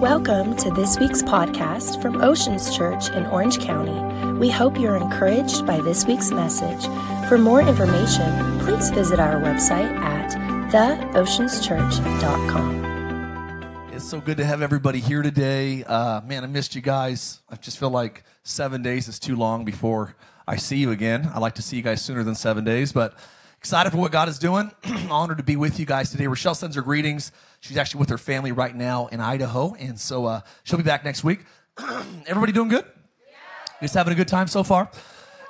Welcome to this week's podcast from Oceans Church in Orange County. We hope you're encouraged by this week's message. For more information, please visit our website at theoceanschurch.com. It's so good to have everybody here today. Uh, man, I missed you guys. I just feel like seven days is too long before I see you again. I like to see you guys sooner than seven days, but excited for what God is doing. Honored to be with you guys today. Rochelle sends her greetings. She's actually with her family right now in Idaho, and so uh, she'll be back next week. Everybody doing good? Yeah. Just having a good time so far?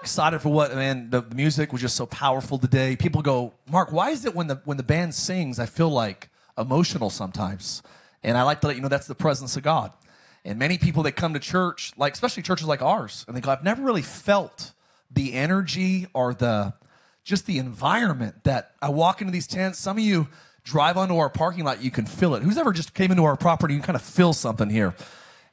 Excited for what man the, the music was just so powerful today. People go, Mark, why is it when the when the band sings, I feel like emotional sometimes? And I like to let you know that's the presence of God. And many people that come to church, like especially churches like ours, and they go, I've never really felt the energy or the just the environment that I walk into these tents. Some of you drive onto our parking lot, you can feel it. Who's ever just came into our property, you kind of feel something here.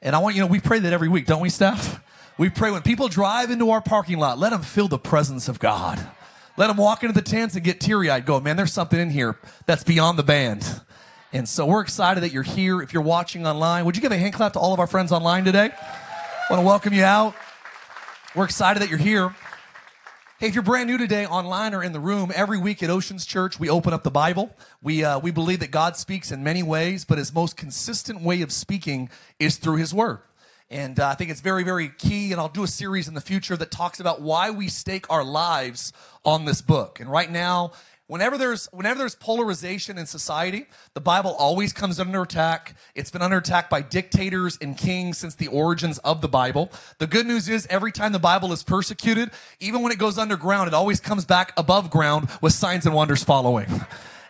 And I want you know, we pray that every week, don't we, Steph? We pray when people drive into our parking lot, let them feel the presence of God. Let them walk into the tents and get teary eyed, go, man, there's something in here that's beyond the band. And so we're excited that you're here. If you're watching online, would you give a hand clap to all of our friends online today? I want to welcome you out. We're excited that you're here. Hey, if you're brand new today, online or in the room, every week at Oceans Church, we open up the Bible. We, uh, we believe that God speaks in many ways, but his most consistent way of speaking is through his word. And uh, I think it's very, very key. And I'll do a series in the future that talks about why we stake our lives on this book. And right now, Whenever there's, whenever there's polarization in society, the Bible always comes under attack. It's been under attack by dictators and kings since the origins of the Bible. The good news is every time the Bible is persecuted, even when it goes underground, it always comes back above ground with signs and wonders following.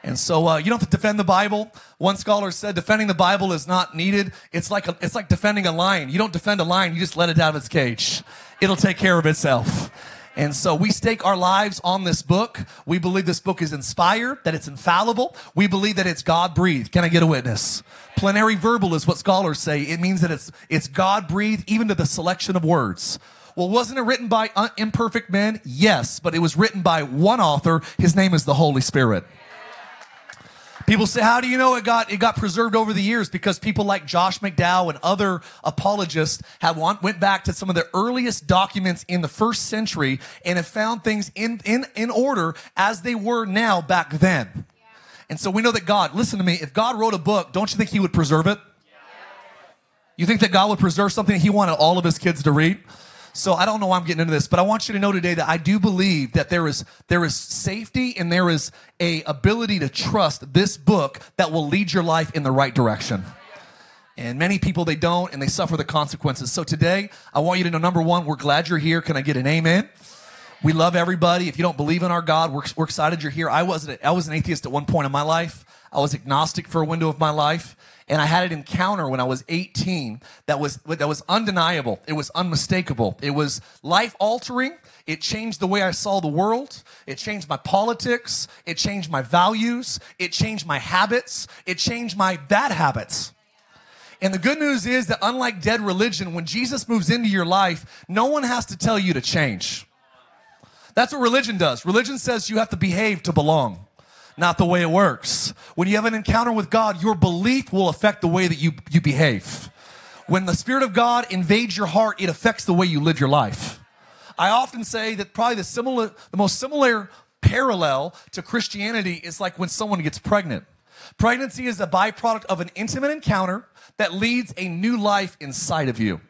And so uh, you don't have to defend the Bible. One scholar said defending the Bible is not needed. It's like a, it's like defending a lion. You don't defend a lion; you just let it out of its cage. It'll take care of itself. And so we stake our lives on this book. We believe this book is inspired, that it's infallible. We believe that it's God breathed. Can I get a witness? Plenary verbal is what scholars say. It means that it's, it's God breathed even to the selection of words. Well, wasn't it written by uh, imperfect men? Yes, but it was written by one author. His name is the Holy Spirit. People say, how do you know it got, it got preserved over the years? Because people like Josh McDowell and other apologists have went back to some of the earliest documents in the first century and have found things in, in, in order as they were now back then. And so we know that God, listen to me, if God wrote a book, don't you think he would preserve it? You think that God would preserve something he wanted all of his kids to read? So I don't know why I'm getting into this, but I want you to know today that I do believe that there is there is safety and there is a ability to trust this book that will lead your life in the right direction. And many people they don't and they suffer the consequences. So today, I want you to know number 1, we're glad you're here. Can I get an amen? We love everybody. If you don't believe in our God, we're, we're excited you're here. I wasn't I was an atheist at one point in my life. I was agnostic for a window of my life and I had an encounter when I was 18 that was that was undeniable. It was unmistakable. It was life altering. It changed the way I saw the world. It changed my politics. It changed my values. It changed my habits. It changed my bad habits. And the good news is that unlike dead religion, when Jesus moves into your life, no one has to tell you to change. That's what religion does. Religion says you have to behave to belong not the way it works. When you have an encounter with God, your belief will affect the way that you, you behave. When the Spirit of God invades your heart, it affects the way you live your life. I often say that probably the similar, the most similar parallel to Christianity is like when someone gets pregnant. Pregnancy is a byproduct of an intimate encounter that leads a new life inside of you.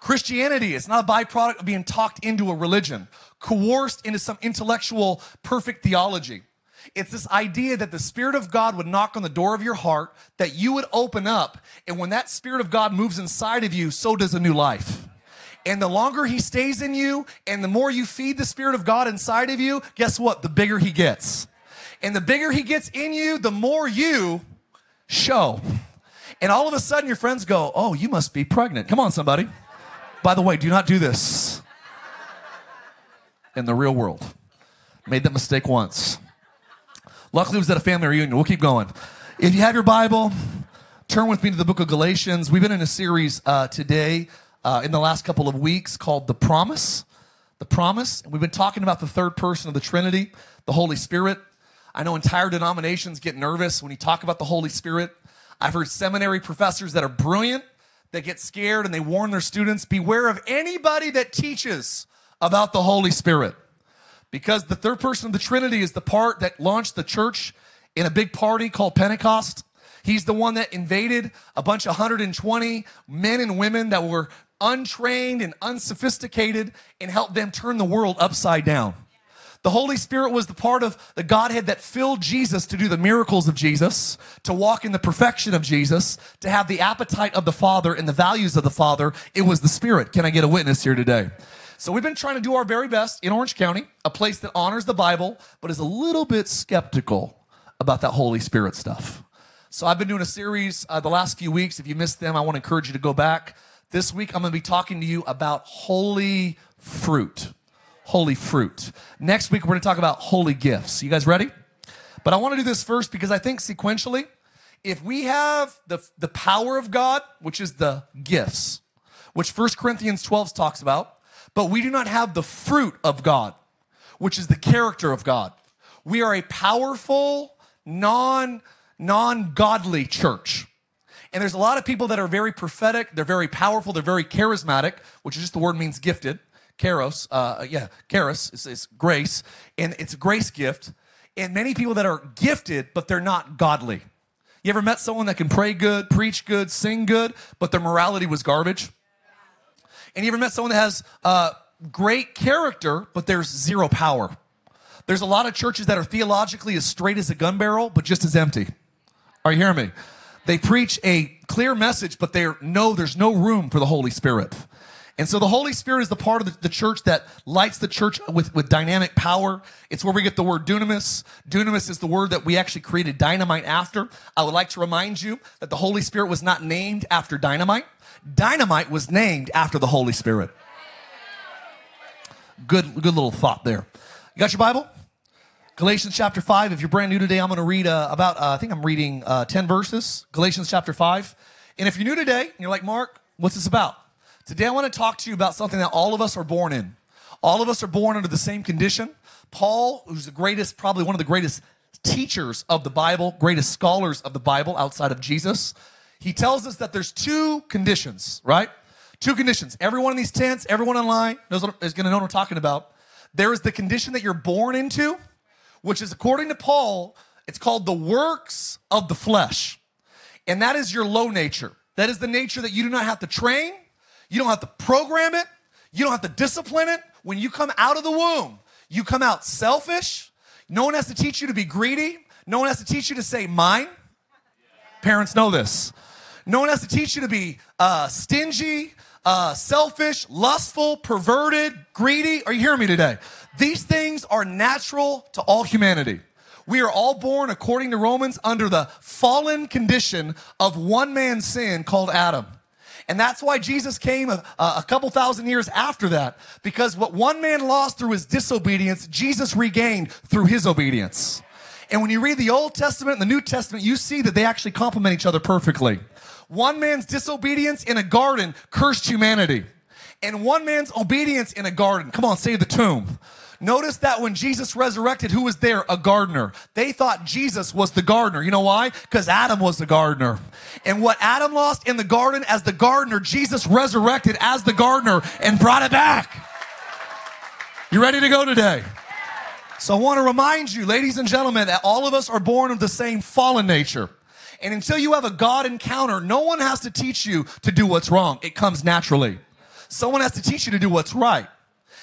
Christianity is not a byproduct of being talked into a religion, coerced into some intellectual perfect theology. It's this idea that the Spirit of God would knock on the door of your heart, that you would open up, and when that Spirit of God moves inside of you, so does a new life. And the longer He stays in you, and the more you feed the Spirit of God inside of you, guess what? The bigger He gets. And the bigger He gets in you, the more you show. And all of a sudden, your friends go, Oh, you must be pregnant. Come on, somebody. By the way, do not do this in the real world. Made that mistake once. Luckily, it was at a family reunion. We'll keep going. If you have your Bible, turn with me to the book of Galatians. We've been in a series uh, today uh, in the last couple of weeks called The Promise. The Promise. And we've been talking about the third person of the Trinity, the Holy Spirit. I know entire denominations get nervous when you talk about the Holy Spirit. I've heard seminary professors that are brilliant that get scared and they warn their students beware of anybody that teaches about the Holy Spirit. Because the third person of the Trinity is the part that launched the church in a big party called Pentecost. He's the one that invaded a bunch of 120 men and women that were untrained and unsophisticated and helped them turn the world upside down. The Holy Spirit was the part of the Godhead that filled Jesus to do the miracles of Jesus, to walk in the perfection of Jesus, to have the appetite of the Father and the values of the Father. It was the Spirit. Can I get a witness here today? So we've been trying to do our very best in Orange County, a place that honors the Bible, but is a little bit skeptical about that Holy Spirit stuff. So I've been doing a series uh, the last few weeks. If you missed them, I want to encourage you to go back. This week, I'm going to be talking to you about holy fruit holy fruit. Next week, we're going to talk about holy gifts. You guys ready? But I want to do this first because I think sequentially, if we have the, the power of God, which is the gifts, which 1 Corinthians 12 talks about, but we do not have the fruit of God, which is the character of God. We are a powerful, non non godly church. And there's a lot of people that are very prophetic, they're very powerful, they're very charismatic, which is just the word means gifted. Charis, uh, yeah, charis is, is grace, and it's a grace gift. And many people that are gifted, but they're not godly. You ever met someone that can pray good, preach good, sing good, but their morality was garbage? And you ever met someone that has uh, great character, but there's zero power? There's a lot of churches that are theologically as straight as a gun barrel, but just as empty. Are you hearing me? They preach a clear message, but they no, there's no room for the Holy Spirit. And so the Holy Spirit is the part of the, the, church that lights the church with, with dynamic power. It's where we get the word dunamis. Dunamis is the word that we actually created dynamite after. I would like to remind you that the Holy Spirit was not named after dynamite. Dynamite was named after the Holy Spirit. Good, good little thought there. You got your Bible? Galatians chapter 5. If you're brand new today, I'm going to read uh, about, uh, I think I'm reading uh, 10 verses. Galatians chapter 5. And if you're new today, and you're like, Mark, what's this about? Today, I want to talk to you about something that all of us are born in. All of us are born under the same condition. Paul, who's the greatest, probably one of the greatest teachers of the Bible, greatest scholars of the Bible outside of Jesus, he tells us that there's two conditions, right? Two conditions. Everyone in these tents, everyone online knows what, is going to know what I'm talking about. There is the condition that you're born into, which is according to Paul, it's called the works of the flesh. And that is your low nature. That is the nature that you do not have to train, you don't have to program it. You don't have to discipline it. When you come out of the womb, you come out selfish. No one has to teach you to be greedy. No one has to teach you to say mine. Parents know this. No one has to teach you to be uh, stingy, uh, selfish, lustful, perverted, greedy. Are you hearing me today? These things are natural to all humanity. We are all born, according to Romans, under the fallen condition of one man's sin called Adam. And that's why Jesus came a, a, couple thousand years after that, because what one man lost through his disobedience, Jesus regained through his obedience. And when you read the Old Testament and the New Testament, you see that they actually complement each other perfectly. One man's disobedience in a garden cursed humanity. And one man's obedience in a garden, come on, say the tomb, Notice that when Jesus resurrected, who was there? A gardener. They thought Jesus was the gardener. You know why? Because Adam was the gardener. And what Adam lost in the garden as the gardener, Jesus resurrected as the gardener and brought it back. You ready to go today? So I want to remind you, ladies and gentlemen, that all of us are born of the same fallen nature. And until you have a God encounter, no one has to teach you to do what's wrong. It comes naturally. Someone has to teach you to do what's right.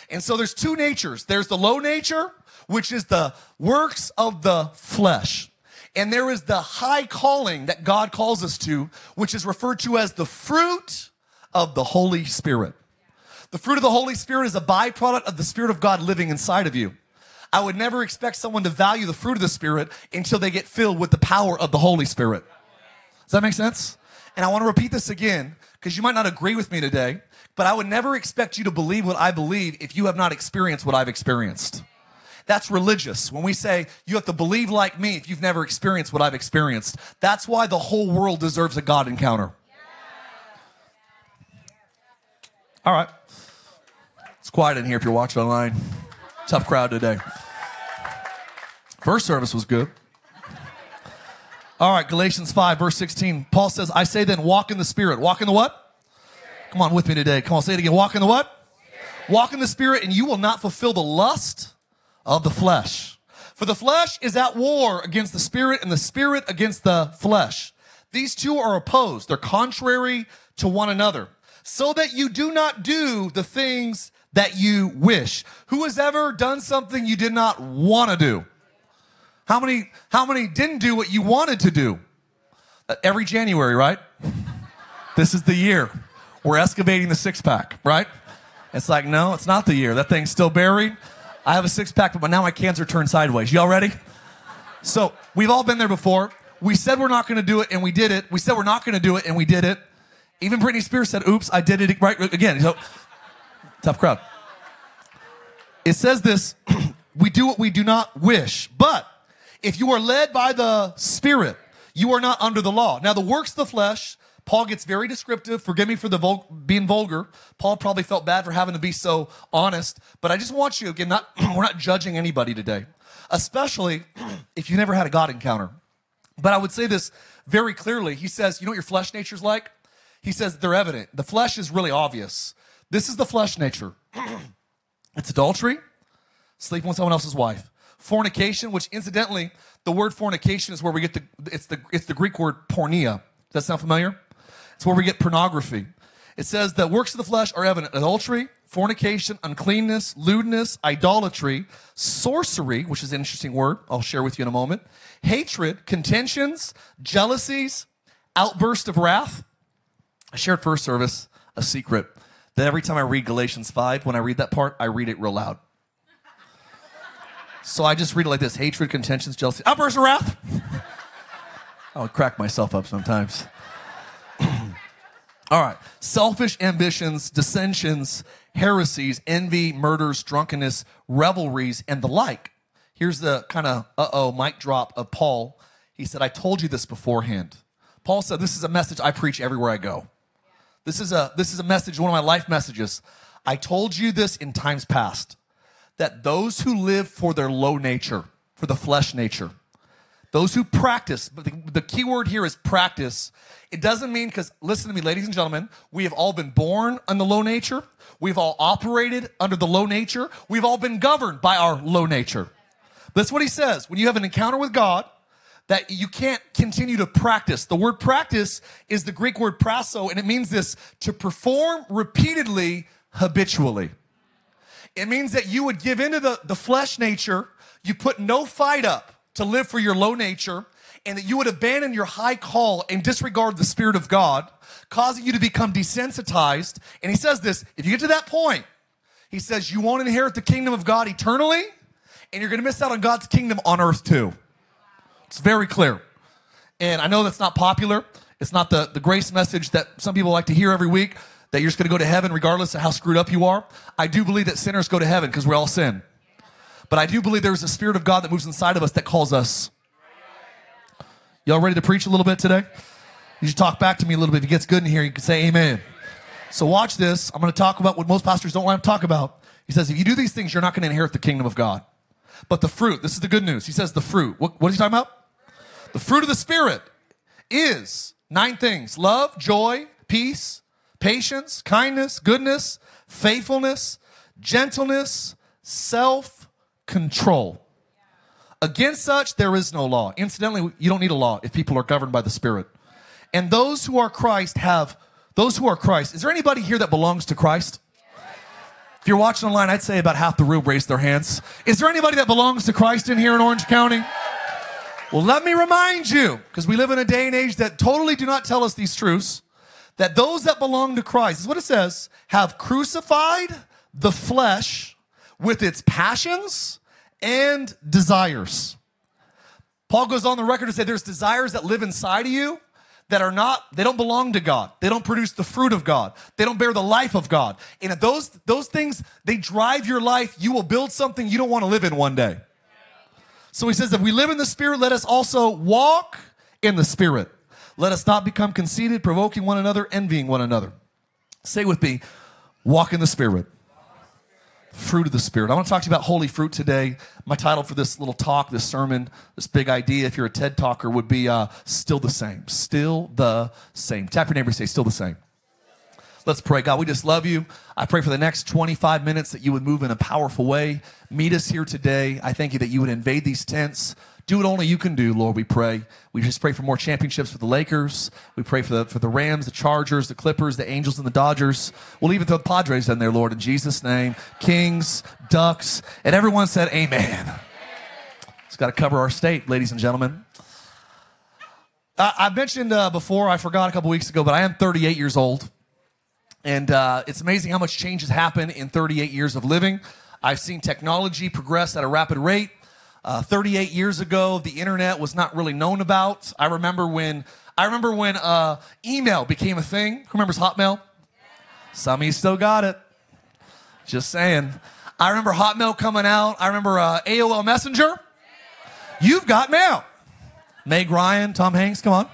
And so there's two natures. There's the low nature, which is the works of the flesh. And there is the high calling that God calls us to, which is referred to as the fruit of the Holy Spirit. The fruit of the Holy Spirit is a byproduct of the Spirit of God living inside of you. I would never expect someone to value the fruit of the Spirit until they get filled with the power of the Holy Spirit. Does that make sense? And I want to repeat this again because you might not agree with me today, but I would never expect you to believe what I believe if you have not experienced what I've experienced. That's religious. When we say you have to believe like me if you've never experienced what I've experienced, that's why the whole world deserves a God encounter. All right. It's quiet in here if you're watching online. Tough crowd today. First service was good. All right, Galatians 5, verse 16. Paul says, I say then, walk in the Spirit. Walk in the what? Come on with me today. Come on, say it again. Walk in the what? Walk in the Spirit, and you will not fulfill the lust of the flesh. For the flesh is at war against the Spirit, and the Spirit against the flesh. These two are opposed, they're contrary to one another, so that you do not do the things that you wish. Who has ever done something you did not want to do? How many, how many didn't do what you wanted to do? Uh, every January, right? this is the year. We're excavating the six pack, right? It's like, no, it's not the year. That thing's still buried. I have a six pack, but now my cans are turned sideways. Y'all ready? So we've all been there before. We said we're not going to do it, and we did it. We said we're not going to do it, and we did it. Even Britney Spears said, "Oops, I did it right again." So tough crowd. It says this: we do what we do not wish, but if you are led by the Spirit, you are not under the law. Now, the works of the flesh, Paul gets very descriptive. Forgive me for the vul- being vulgar. Paul probably felt bad for having to be so honest. But I just want you again. Not we're not judging anybody today, especially if you never had a God encounter. But I would say this very clearly. He says, "You know what your flesh nature's like." He says they're evident. The flesh is really obvious. This is the flesh nature. it's adultery, sleeping with someone else's wife fornication, which incidentally, the word fornication is where we get the it's the it's the Greek word porneia. Does that sound familiar? It's where we get pornography. It says that works of the flesh are evident adultery, fornication, uncleanness, lewdness, idolatry, sorcery, which is an interesting word I'll share with you in a moment, hatred, contentions, jealousies, outburst of wrath. I shared first service a secret that every time I read Galatians 5, when I read that part, I read it real loud. So I just read it like this hatred, contentions, jealousy, outbursts of wrath. I would crack myself up sometimes. All right. Selfish ambitions, dissensions, heresies, envy, murders, drunkenness, revelries, and the like. Here's the kind of uh oh mic drop of Paul. He said, I told you this beforehand. Paul said, This is a message I preach everywhere I go. This is a this is a message, one of my life messages. I told you this in times past that those who live for their low nature, for the flesh nature, those who practice, but the, the key word here is practice. It doesn't mean, because listen to me, ladies and gentlemen, we have all been born on the low nature. We've all operated under the low nature. We've all been governed by our low nature. That's what he says. When you have an encounter with God, that you can't continue to practice. The word practice is the Greek word prasso, and it means this to perform repeatedly, habitually. It means that you would give into the, the flesh nature, you put no fight up to live for your low nature, and that you would abandon your high call and disregard the Spirit of God, causing you to become desensitized. And he says this if you get to that point, he says you won't inherit the kingdom of God eternally, and you're gonna miss out on God's kingdom on earth too. It's very clear. And I know that's not popular. It's not the, the grace message that some people like to hear every week that you're just going to go to heaven regardless of how screwed up you are. I do believe that sinners go to heaven because we all sin. But I do believe there's a spirit of God that moves inside of us that calls us. Y'all ready to preach a little bit today? You should talk back to me a little bit. If it gets good in here, you can say amen. So watch this. I'm going to talk about what most pastors don't want to talk about. He says, if you do these things, you're not going to inherit the kingdom of God. But the fruit, this is the good news. He says the fruit. What, what is he talking about? The fruit of the Spirit is nine things love, joy, peace, patience, kindness, goodness, faithfulness, gentleness, self control. Against such, there is no law. Incidentally, you don't need a law if people are governed by the Spirit. And those who are Christ have, those who are Christ. Is there anybody here that belongs to Christ? If you're watching online, I'd say about half the room raised their hands. Is there anybody that belongs to Christ in here in Orange County? Well, let me remind you, because we live in a day and age that totally do not tell us these truths that those that belong to Christ, is what it says, have crucified the flesh with its passions and desires. Paul goes on the record to say there's desires that live inside of you that are not, they don't belong to God. They don't produce the fruit of God. They don't bear the life of God. And if those, those things, they drive your life, you will build something you don't want to live in one day. So he says, if we live in the Spirit, let us also walk in the Spirit. Let us not become conceited, provoking one another, envying one another. Say with me, walk in the Spirit. fruit of the Spirit. I want to talk to you about holy fruit today. My title for this little talk, this sermon, this big idea, if you're a TED talker, would be uh, Still the Same. Still the same. Tap your neighbor say, Still the same. Let's pray. God, we just love you. I pray for the next 25 minutes that you would move in a powerful way. Meet us here today. I thank you that you would invade these tents. Do what only you can do, Lord, we pray. We just pray for more championships for the Lakers. We pray for the, for the Rams, the Chargers, the Clippers, the Angels, and the Dodgers. We'll even throw the Padres in there, Lord, in Jesus' name. Kings, Ducks, and everyone said, Amen. It's got to cover our state, ladies and gentlemen. I, mentioned uh, before, I forgot a couple weeks ago, but I am 38 years old. And uh, it's amazing how much change has happened in 38 years of living. I've seen technology progress at a rapid rate. Uh, 38 years ago, the internet was not really known about. I remember when I remember when uh, email became a thing. Who remembers Hotmail? Some of you still got it. Just saying. I remember Hotmail coming out. I remember uh, AOL Messenger. You've got mail. Meg Ryan, Tom Hanks, come on.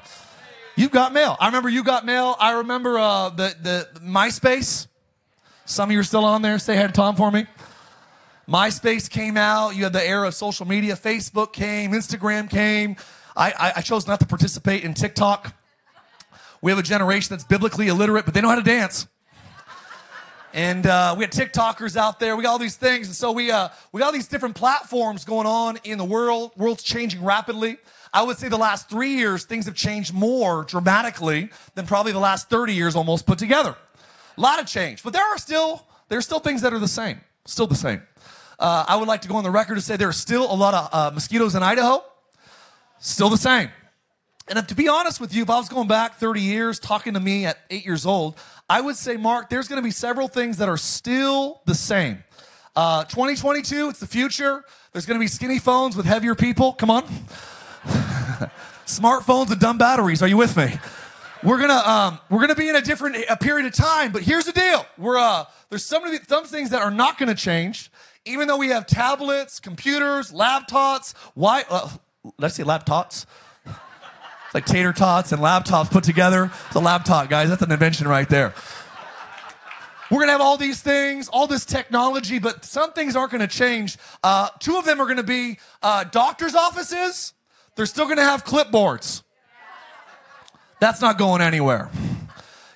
You've got mail. I remember you got mail. I remember uh, the, the MySpace. Some of you are still on there. Say hi to Tom for me. MySpace came out. You had the era of social media. Facebook came. Instagram came. I, I, chose not to participate in TikTok. We have a generation that's biblically illiterate, but they know how to dance. And uh, we had TikTokers out there. We got all these things, and so we uh, we got all these different platforms going on in the world. World's changing rapidly. I would say the last three years things have changed more dramatically than probably the last 30 years almost put together. A lot of change, but there are still there are still things that are the same, still the same. Uh, I would like to go on the record to say there are still a lot of uh, mosquitoes in Idaho. Still the same. And to be honest with you, if I was going back 30 years talking to me at eight years old, I would say, Mark, there's going to be several things that are still the same. Uh, 2022, it's the future. There's going to be skinny phones with heavier people. Come on. Smartphones with dumb batteries. Are you with me? We're gonna um, we're gonna be in a different a period of time, but here's the deal: we're uh, there's some of the, some things that are not going to change, even though we have tablets, computers, laptops, why, uh, let's say laptops. Like tater tots and laptops put together. It's a laptop, guys. That's an invention right there. We're gonna have all these things, all this technology, but some things aren't gonna change. Uh, two of them are gonna be uh, doctors' offices. They're still gonna have clipboards. That's not going anywhere.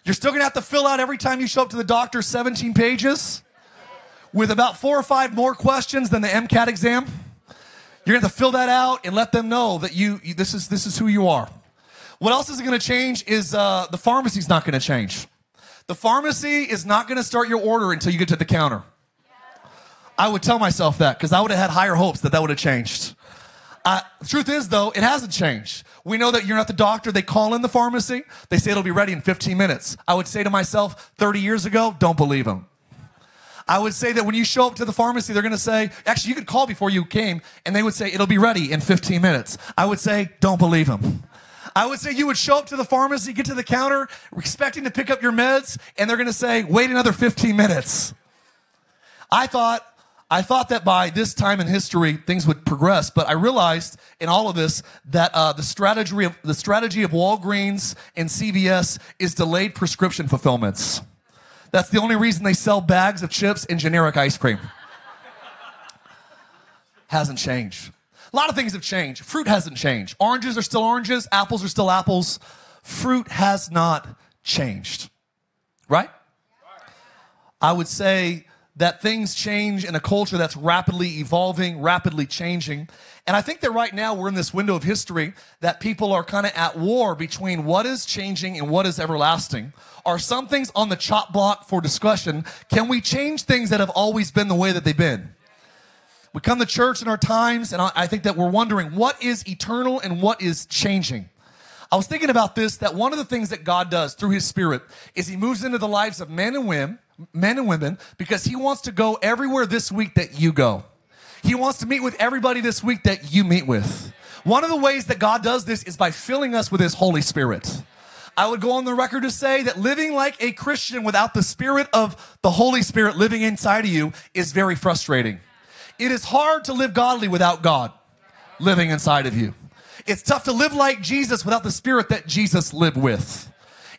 You're still gonna have to fill out every time you show up to the doctor 17 pages with about four or five more questions than the MCAT exam. You're gonna have to fill that out and let them know that you, this is this is who you are. What else is to change is uh, the pharmacy's not to change. The pharmacy is not to start your order until you get to the counter. I would tell myself that because I would have had higher hopes that that would have changed. Uh, truth is, though, it hasn't changed. We know that you're not the doctor. They call in the pharmacy. They say it'll be ready in 15 minutes. I would say to myself 30 years ago, don't believe them. I would say that when you show up to the pharmacy, they're going to say, actually, you could call before you came, and they would say, it'll be ready in 15 minutes. I would say, don't believe them. I would say you would show up to the pharmacy, get to the counter, expecting to pick up your meds, and they're going to say, wait another 15 minutes. I thought, I thought that by this time in history things would progress, but I realized in all of this that uh, the strategy of the strategy of Walgreens and CVS is delayed prescription fulfillments. That's the only reason they sell bags of chips and generic ice cream. Hasn't changed. A lot of things have changed. Fruit hasn't changed. Oranges are still oranges, apples are still apples. Fruit has not changed. Right? I would say that things change in a culture that's rapidly evolving, rapidly changing. And I think that right now we're in this window of history that people are kind of at war between what is changing and what is everlasting. Are some things on the chop block for discussion? Can we change things that have always been the way that they've been? We come to church in our times, and I think that we're wondering what is eternal and what is changing. I was thinking about this that one of the things that God does through his spirit is he moves into the lives of men and women, men and women because he wants to go everywhere this week that you go. He wants to meet with everybody this week that you meet with. One of the ways that God does this is by filling us with his Holy Spirit. I would go on the record to say that living like a Christian without the spirit of the Holy Spirit living inside of you is very frustrating. It is hard to live godly without God living inside of you. It's tough to live like Jesus without the spirit that Jesus lived with.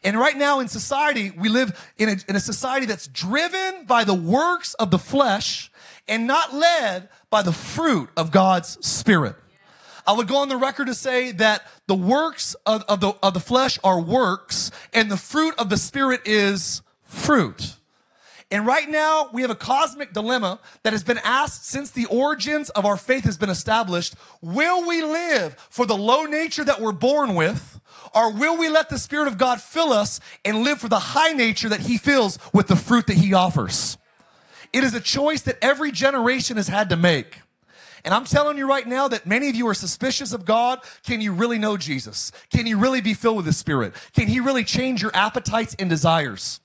And right now in society, we live in a, in a society that's driven by the works of the flesh and not led by the fruit of God's Spirit. I would go on the record to say that the works of, of, the, of the flesh are works, and the fruit of the Spirit is fruit. And right now, we have a cosmic dilemma that has been asked since the origins of our faith has been established. Will we live for the low nature that we're born with, or will we let the Spirit of God fill us and live for the high nature that He fills with the fruit that He offers? It is a choice that every generation has had to make. And I'm telling you right now that many of you are suspicious of God. Can you really know Jesus? Can you really be filled with the Spirit? Can He really change your appetites and desires?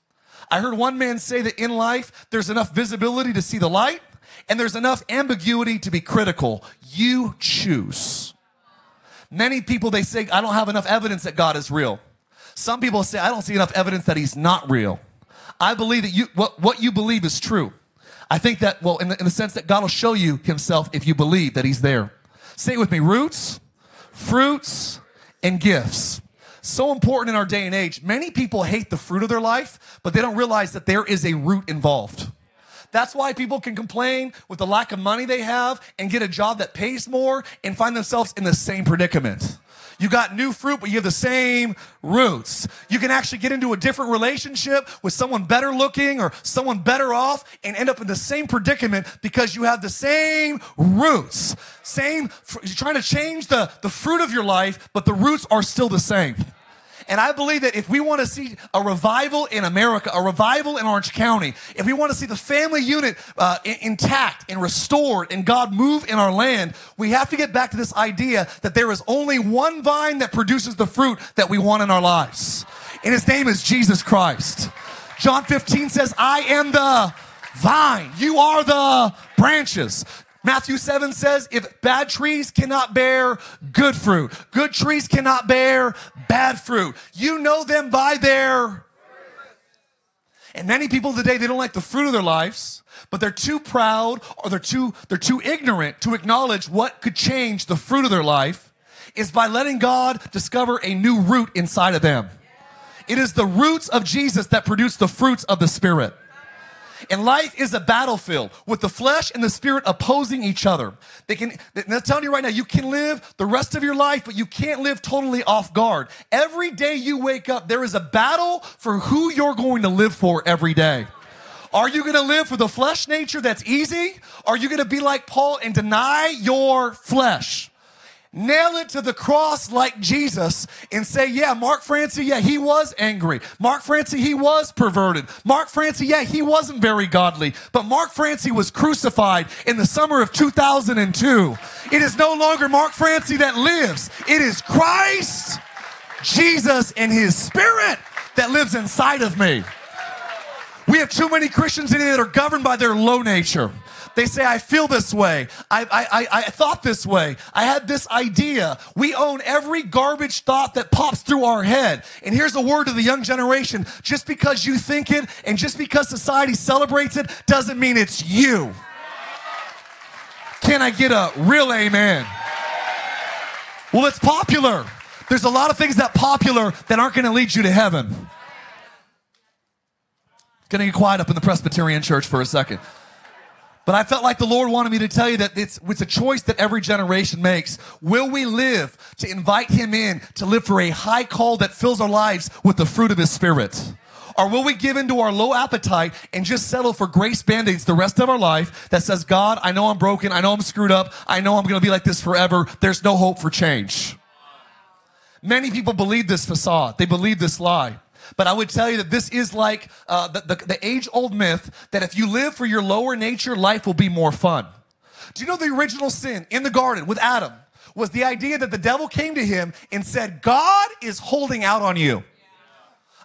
I heard one man say that in life, there's enough visibility to see the light, and there's enough ambiguity to be critical. You choose. Many people, they say, I don't have enough evidence that God is real. Some people say, I don't see enough evidence that He's not real. I believe that you, what, what you believe is true. I think that, well, in the, in the sense that God will show you Himself if you believe that He's there. Say it with me roots, fruits, and gifts so important in our day and age. Many people hate the fruit of their life, but they don't realize that there is a root involved. That's why people can complain with the lack of money they have and get a job that pays more and find themselves in the same predicament. You got new fruit, but you have the same roots. You can actually get into a different relationship with someone better looking or someone better off and end up in the same predicament because you have the same roots. Same, you're trying to change the, the fruit of your life, but the roots are still the same. And I believe that if we want to see a revival in America, a revival in Orange County, if we want to see the family unit uh, intact and restored and God move in our land, we have to get back to this idea that there is only one vine that produces the fruit that we want in our lives. And his name is Jesus Christ. John 15 says, I am the vine. You are the branches. Matthew 7 says, if bad trees cannot bear good fruit, good trees cannot bear bad fruit. You know them by their. And many people today, they don't like the fruit of their lives, but they're too proud or they're too, they're too ignorant to acknowledge what could change the fruit of their life is by letting God discover a new root inside of them. It is the roots of Jesus that produce the fruits of the Spirit. And life is a battlefield with the flesh and the spirit opposing each other. They can, they're telling you right now, you can live the rest of your life, but you can't live totally off guard. Every day you wake up, there is a battle for who you're going to live for every day. Are you going to live for the flesh nature that's easy? Are you going to be like Paul and deny your flesh? Nail it to the cross like Jesus and say, yeah, Mark Francey, yeah, he was angry. Mark Francey, he was perverted. Mark Francey, yeah, he wasn't very godly. But Mark Francey was crucified in the summer of 2002. It is no longer Mark Francey that lives. It is Christ, Jesus, and his spirit that lives inside of me. We have too many Christians today that are governed by their low nature. They say, I feel this way. I, I, I, I thought this way. I had this idea. We own every garbage thought that pops through our head. And here's a word to the young generation just because you think it and just because society celebrates it doesn't mean it's you. Can I get a real amen? Well, it's popular. There's a lot of things that popular that aren't going to lead you to heaven. Gonna get quiet up in the Presbyterian church for a second. But I felt like the Lord wanted me to tell you that it's, it's a choice that every generation makes. Will we live to invite Him in to live for a high call that fills our lives with the fruit of His Spirit? Or will we give into our low appetite and just settle for grace band aids the rest of our life that says, God, I know I'm broken. I know I'm screwed up. I know I'm going to be like this forever. There's no hope for change. Many people believe this facade, they believe this lie. But I would tell you that this is like uh, the, the, the age old myth that if you live for your lower nature, life will be more fun. Do you know the original sin in the garden with Adam was the idea that the devil came to him and said, God is holding out on you.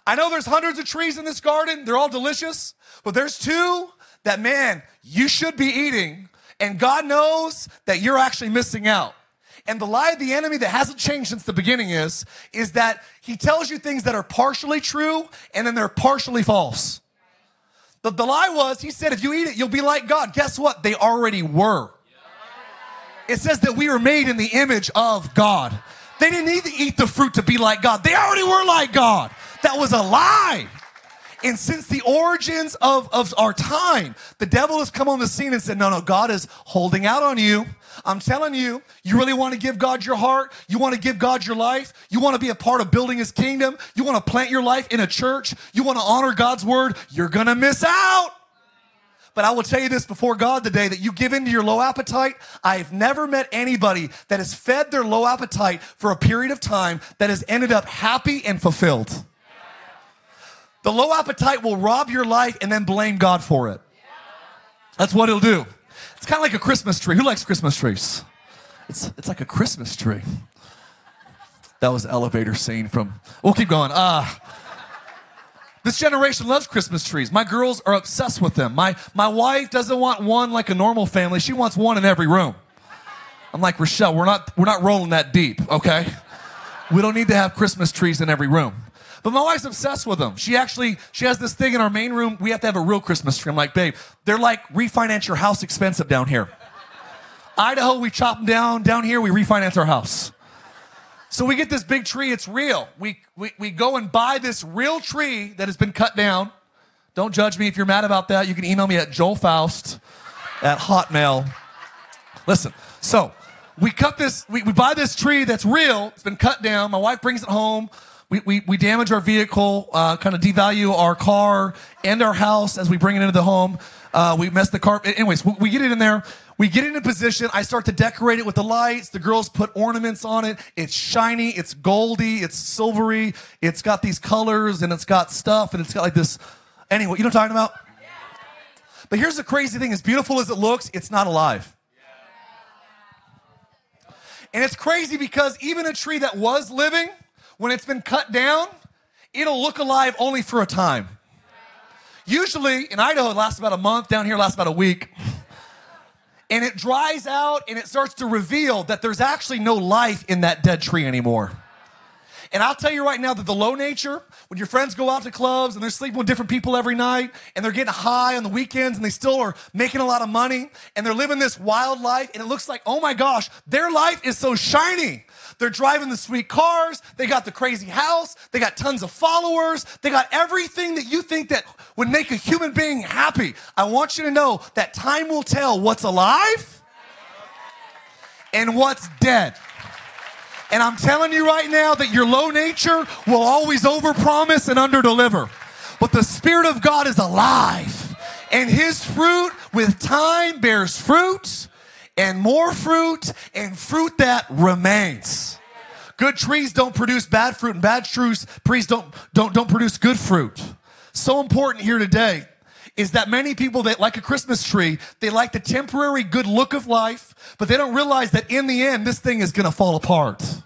I know there's hundreds of trees in this garden, they're all delicious, but there's two that, man, you should be eating, and God knows that you're actually missing out. And the lie of the enemy that hasn't changed since the beginning is, is that he tells you things that are partially true and then they're partially false. The, the lie was, he said, if you eat it, you'll be like God. Guess what? They already were. It says that we were made in the image of God. They didn't need to eat the fruit to be like God. They already were like God. That was a lie. And since the origins of, of our time, the devil has come on the scene and said, No, no, God is holding out on you. I'm telling you, you really want to give God your heart. You want to give God your life. You want to be a part of building his kingdom. You want to plant your life in a church. You want to honor God's word. You're going to miss out. But I will tell you this before God today that you give into your low appetite. I've never met anybody that has fed their low appetite for a period of time that has ended up happy and fulfilled. The low appetite will rob your life and then blame God for it. That's what it'll do. It's kind of like a Christmas tree. Who likes Christmas trees? It's, it's like a Christmas tree. That was elevator scene from, we'll keep going. Ah. Uh, this generation loves Christmas trees. My girls are obsessed with them. My, my wife doesn't want one like a normal family. She wants one in every room. I'm like, Rochelle, we're not, we're not rolling that deep, okay? We don't need to have Christmas trees in every room. But my wife's obsessed with them. She actually, she has this thing in our main room. We have to have a real Christmas tree. I'm like, babe, they're like refinance your house expensive down here. Idaho, we chop them down. Down here, we refinance our house. So we get this big tree, it's real. We, we, we go and buy this real tree that has been cut down. Don't judge me if you're mad about that. You can email me at joelfaust at hotmail. Listen, so we cut this, we, we buy this tree that's real, it's been cut down. My wife brings it home. We, we, we damage our vehicle, uh, kind of devalue our car and our house as we bring it into the home. Uh, we mess the car. Anyways, we, we get it in there. We get in a position. I start to decorate it with the lights. The girls put ornaments on it. It's shiny. It's goldy. It's silvery. It's got these colors and it's got stuff and it's got like this. Anyway, you know what I'm talking about? But here's the crazy thing as beautiful as it looks, it's not alive. And it's crazy because even a tree that was living, when it's been cut down, it'll look alive only for a time. Usually in Idaho, it lasts about a month. Down here, it lasts about a week and it dries out and it starts to reveal that there's actually no life in that dead tree anymore. And I'll tell you right now that the low nature, when your friends go out to clubs and they're sleeping with different people every night and they're getting high on the weekends and they still are making a lot of money and they're living this wild life and it looks like, oh my gosh, their life is so shiny. They're driving the sweet cars. They got the crazy house. They got tons of followers. They got everything that you think that would make a human being happy. I want you to know that time will tell what's alive and what's dead. And I'm telling you right now that your low nature will always overpromise and underdeliver. But the Spirit of God is alive. And his fruit with time bears fruit and more fruit and fruit that remains. Good trees don't produce bad fruit and bad trees, trees don't, don't, don't produce good fruit. So important here today is that many people that like a Christmas tree, they like the temporary good look of life, but they don't realize that in the end, this thing is going to fall apart.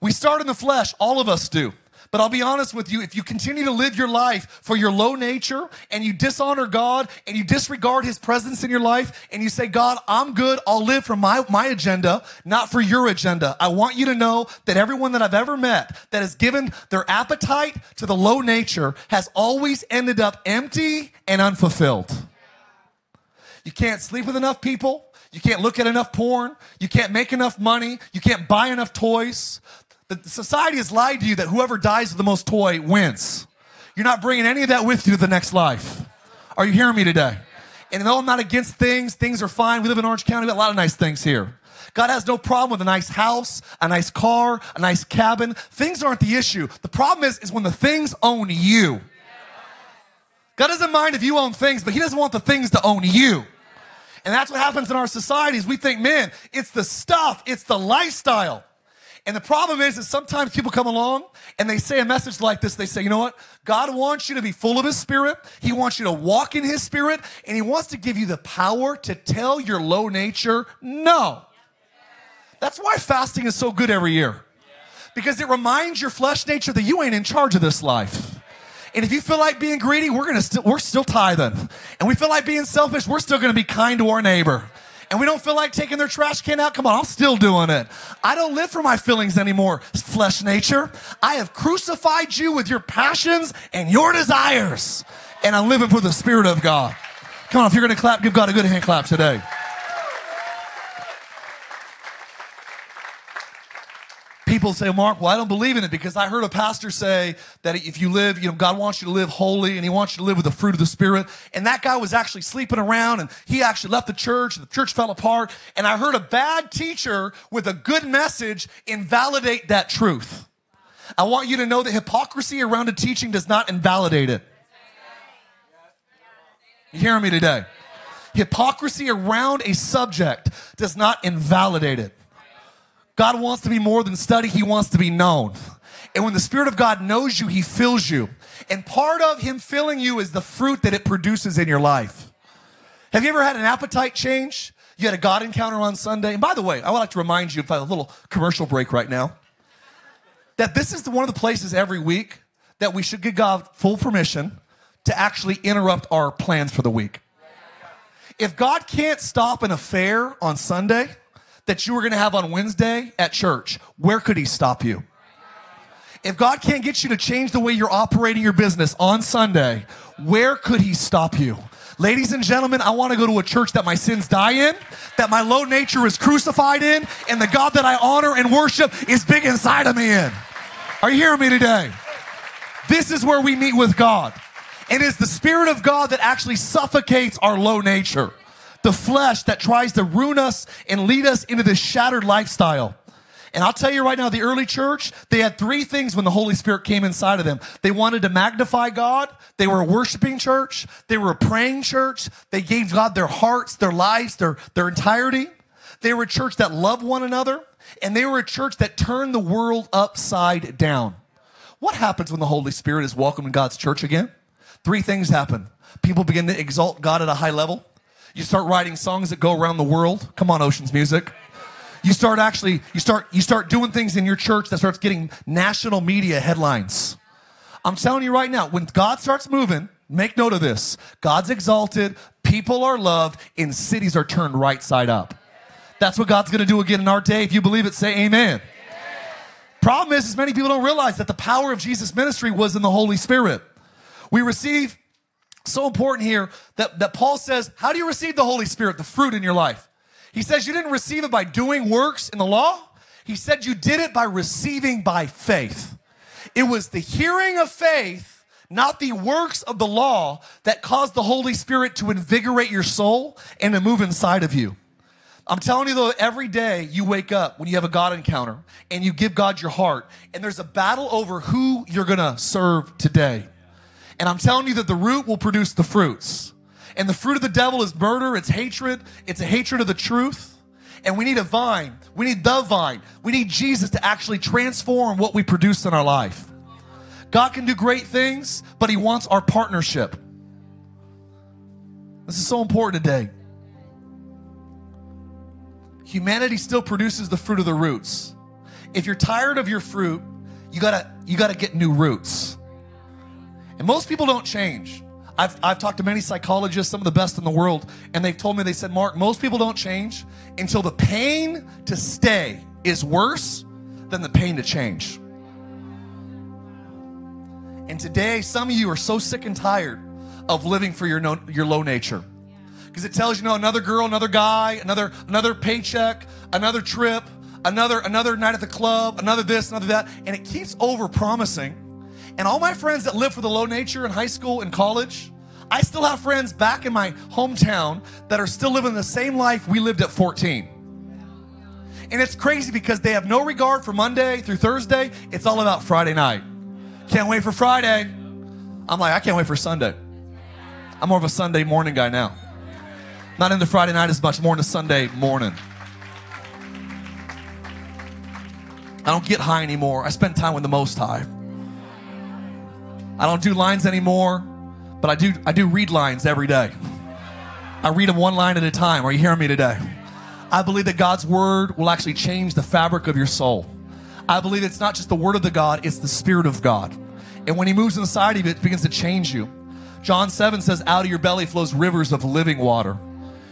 We start in the flesh, all of us do. But I'll be honest with you, if you continue to live your life for your low nature and you dishonor God and you disregard his presence in your life and you say, God, I'm good. I'll live for my, my agenda, not for your agenda. I want you to know that everyone that I've ever met that has given their appetite to the low nature has always ended up empty and unfulfilled. You can't sleep with enough people. You can't look at enough porn. You can't make enough money. You can't buy enough toys. The society has lied to you that whoever dies with the most toy wins. You're not bringing any of that with you to the next life. Are you hearing me today? And though I'm not against things, things are fine. We live in Orange County, we got a lot of nice things here. God has no problem with a nice house, a nice car, a nice cabin. Things aren't the issue. The problem is, is when the things own you. God doesn't mind if you own things, but He doesn't want the things to own you. And that's what happens in our societies. We think, man, it's the stuff, it's the lifestyle. And the problem is that sometimes people come along and they say a message like this. They say, you know what? God wants you to be full of His Spirit. He wants you to walk in His Spirit. And He wants to give you the power to tell your low nature no. That's why fasting is so good every year. Because it reminds your flesh nature that you ain't in charge of this life. And if you feel like being greedy, we're gonna we're still tithing. And we feel like being selfish, we're still gonna be kind to our neighbor and we don't feel like taking their trash can out, come on, I'm still doing it. I don't live for my feelings anymore, flesh nature. I have crucified you with your passions and your desires, and I'm living for the Spirit of God. Come on, if you're to clap, give God a good hand clap today. People say, Mark, well, I don't believe in it because I heard a pastor say that if you live, you know, God wants you to live holy and he wants you to live with the fruit of the Spirit. And that guy was actually sleeping around and he actually left the church and the church fell apart. And I heard a bad teacher with a good message invalidate that truth. I want you to know that hypocrisy around a teaching does not invalidate it. You hearing me today? Hypocrisy around a subject does not invalidate it. God wants to be more than study, He wants to be known. And when the Spirit of God knows you, He fills you. And part of Him filling you is the fruit that it produces in your life. Have you ever had an appetite change? You had a God encounter on Sunday. And by the way, I would like to remind you of a little commercial break right now that this is one of the places every week that we should give God full permission to actually interrupt our plans for the week. If God can't stop an affair on Sunday that you were going to have on Wednesday at church, where could He stop you? If God can't get you to change the way you're operating your business on Sunday, where could He stop you? Ladies and gentlemen, I want to go to a church that my sins die in, that my low nature is crucified in, and the God that I honor and worship is big inside of me in. Are you hearing me today? This is where we meet with God. And it's the Spirit of God that actually suffocates our low nature, the flesh that tries to ruin us and lead us into this shattered lifestyle. And I'll tell you right now, the early church, they had three things when the Holy Spirit came inside of them. They wanted to magnify God. They were a worshiping church. They were a praying church. They gave God their hearts, their lives, their, their entirety. They were a church that loved one another. And they were a church that turned the world upside down. What happens when the Holy Spirit is welcomed in God's church again? Three things happen. People begin to exalt God at a high level. You start writing songs that go around the world. Come on, Oceans Music. You start actually, you start, you start doing things in your church that starts getting national media headlines. I'm telling you right now, when God starts moving, make note of this. God's exalted, people are loved, and cities are turned right side up. That's what God's going to do again in our day. If you believe it, say amen. amen. Problem is, is many people don't realize that the power of Jesus' ministry was in the Holy Spirit. We receive so important here that, that Paul says, How do you receive the Holy Spirit, the fruit in your life? He says you didn't receive it by doing works in the law. He said you did it by receiving by faith. It was the hearing of faith, not the works of the law, that caused the Holy Spirit to invigorate your soul and to move inside of you. I'm telling you though, every day you wake up when you have a God encounter and you give God your heart, and there's a battle over who you're gonna serve today. And I'm telling you that the root will produce the fruits. And the fruit of the devil is murder, it's hatred, it's a hatred of the truth. And we need a vine. We need the vine. We need Jesus to actually transform what we produce in our life. God can do great things, but He wants our partnership. This is so important today humanity still produces the fruit of the roots. If you're tired of your fruit, you gotta you gotta get new roots. And most people don't change. I've, I've talked to many psychologists, some of the best in the world, and they've told me, they said, Mark, most people don't change until the pain to stay is worse than the pain to change. And today, some of you are so sick and tired of living for your, no, your low nature because it tells you, know, another girl, another guy, another another paycheck, another trip, another another night at the club, another this, another that, and it keeps over promising. And all my friends that live for the low nature in high school and college, I still have friends back in my hometown that are still living the same life we lived at 14. And it's crazy because they have no regard for Monday through Thursday. It's all about Friday night. Can't wait for Friday. I'm like, I can't wait for Sunday. I'm more of a Sunday morning guy now. Not into Friday night as much, more into Sunday morning. I don't get high anymore. I spend time with the Most High. I don't do lines anymore, but I do I do read lines every day. I read them one line at a time. Are you hearing me today? I believe that God's word will actually change the fabric of your soul. I believe it's not just the word of the God, it's the spirit of God. And when he moves inside of it, it begins to change you. John 7 says, Out of your belly flows rivers of living water.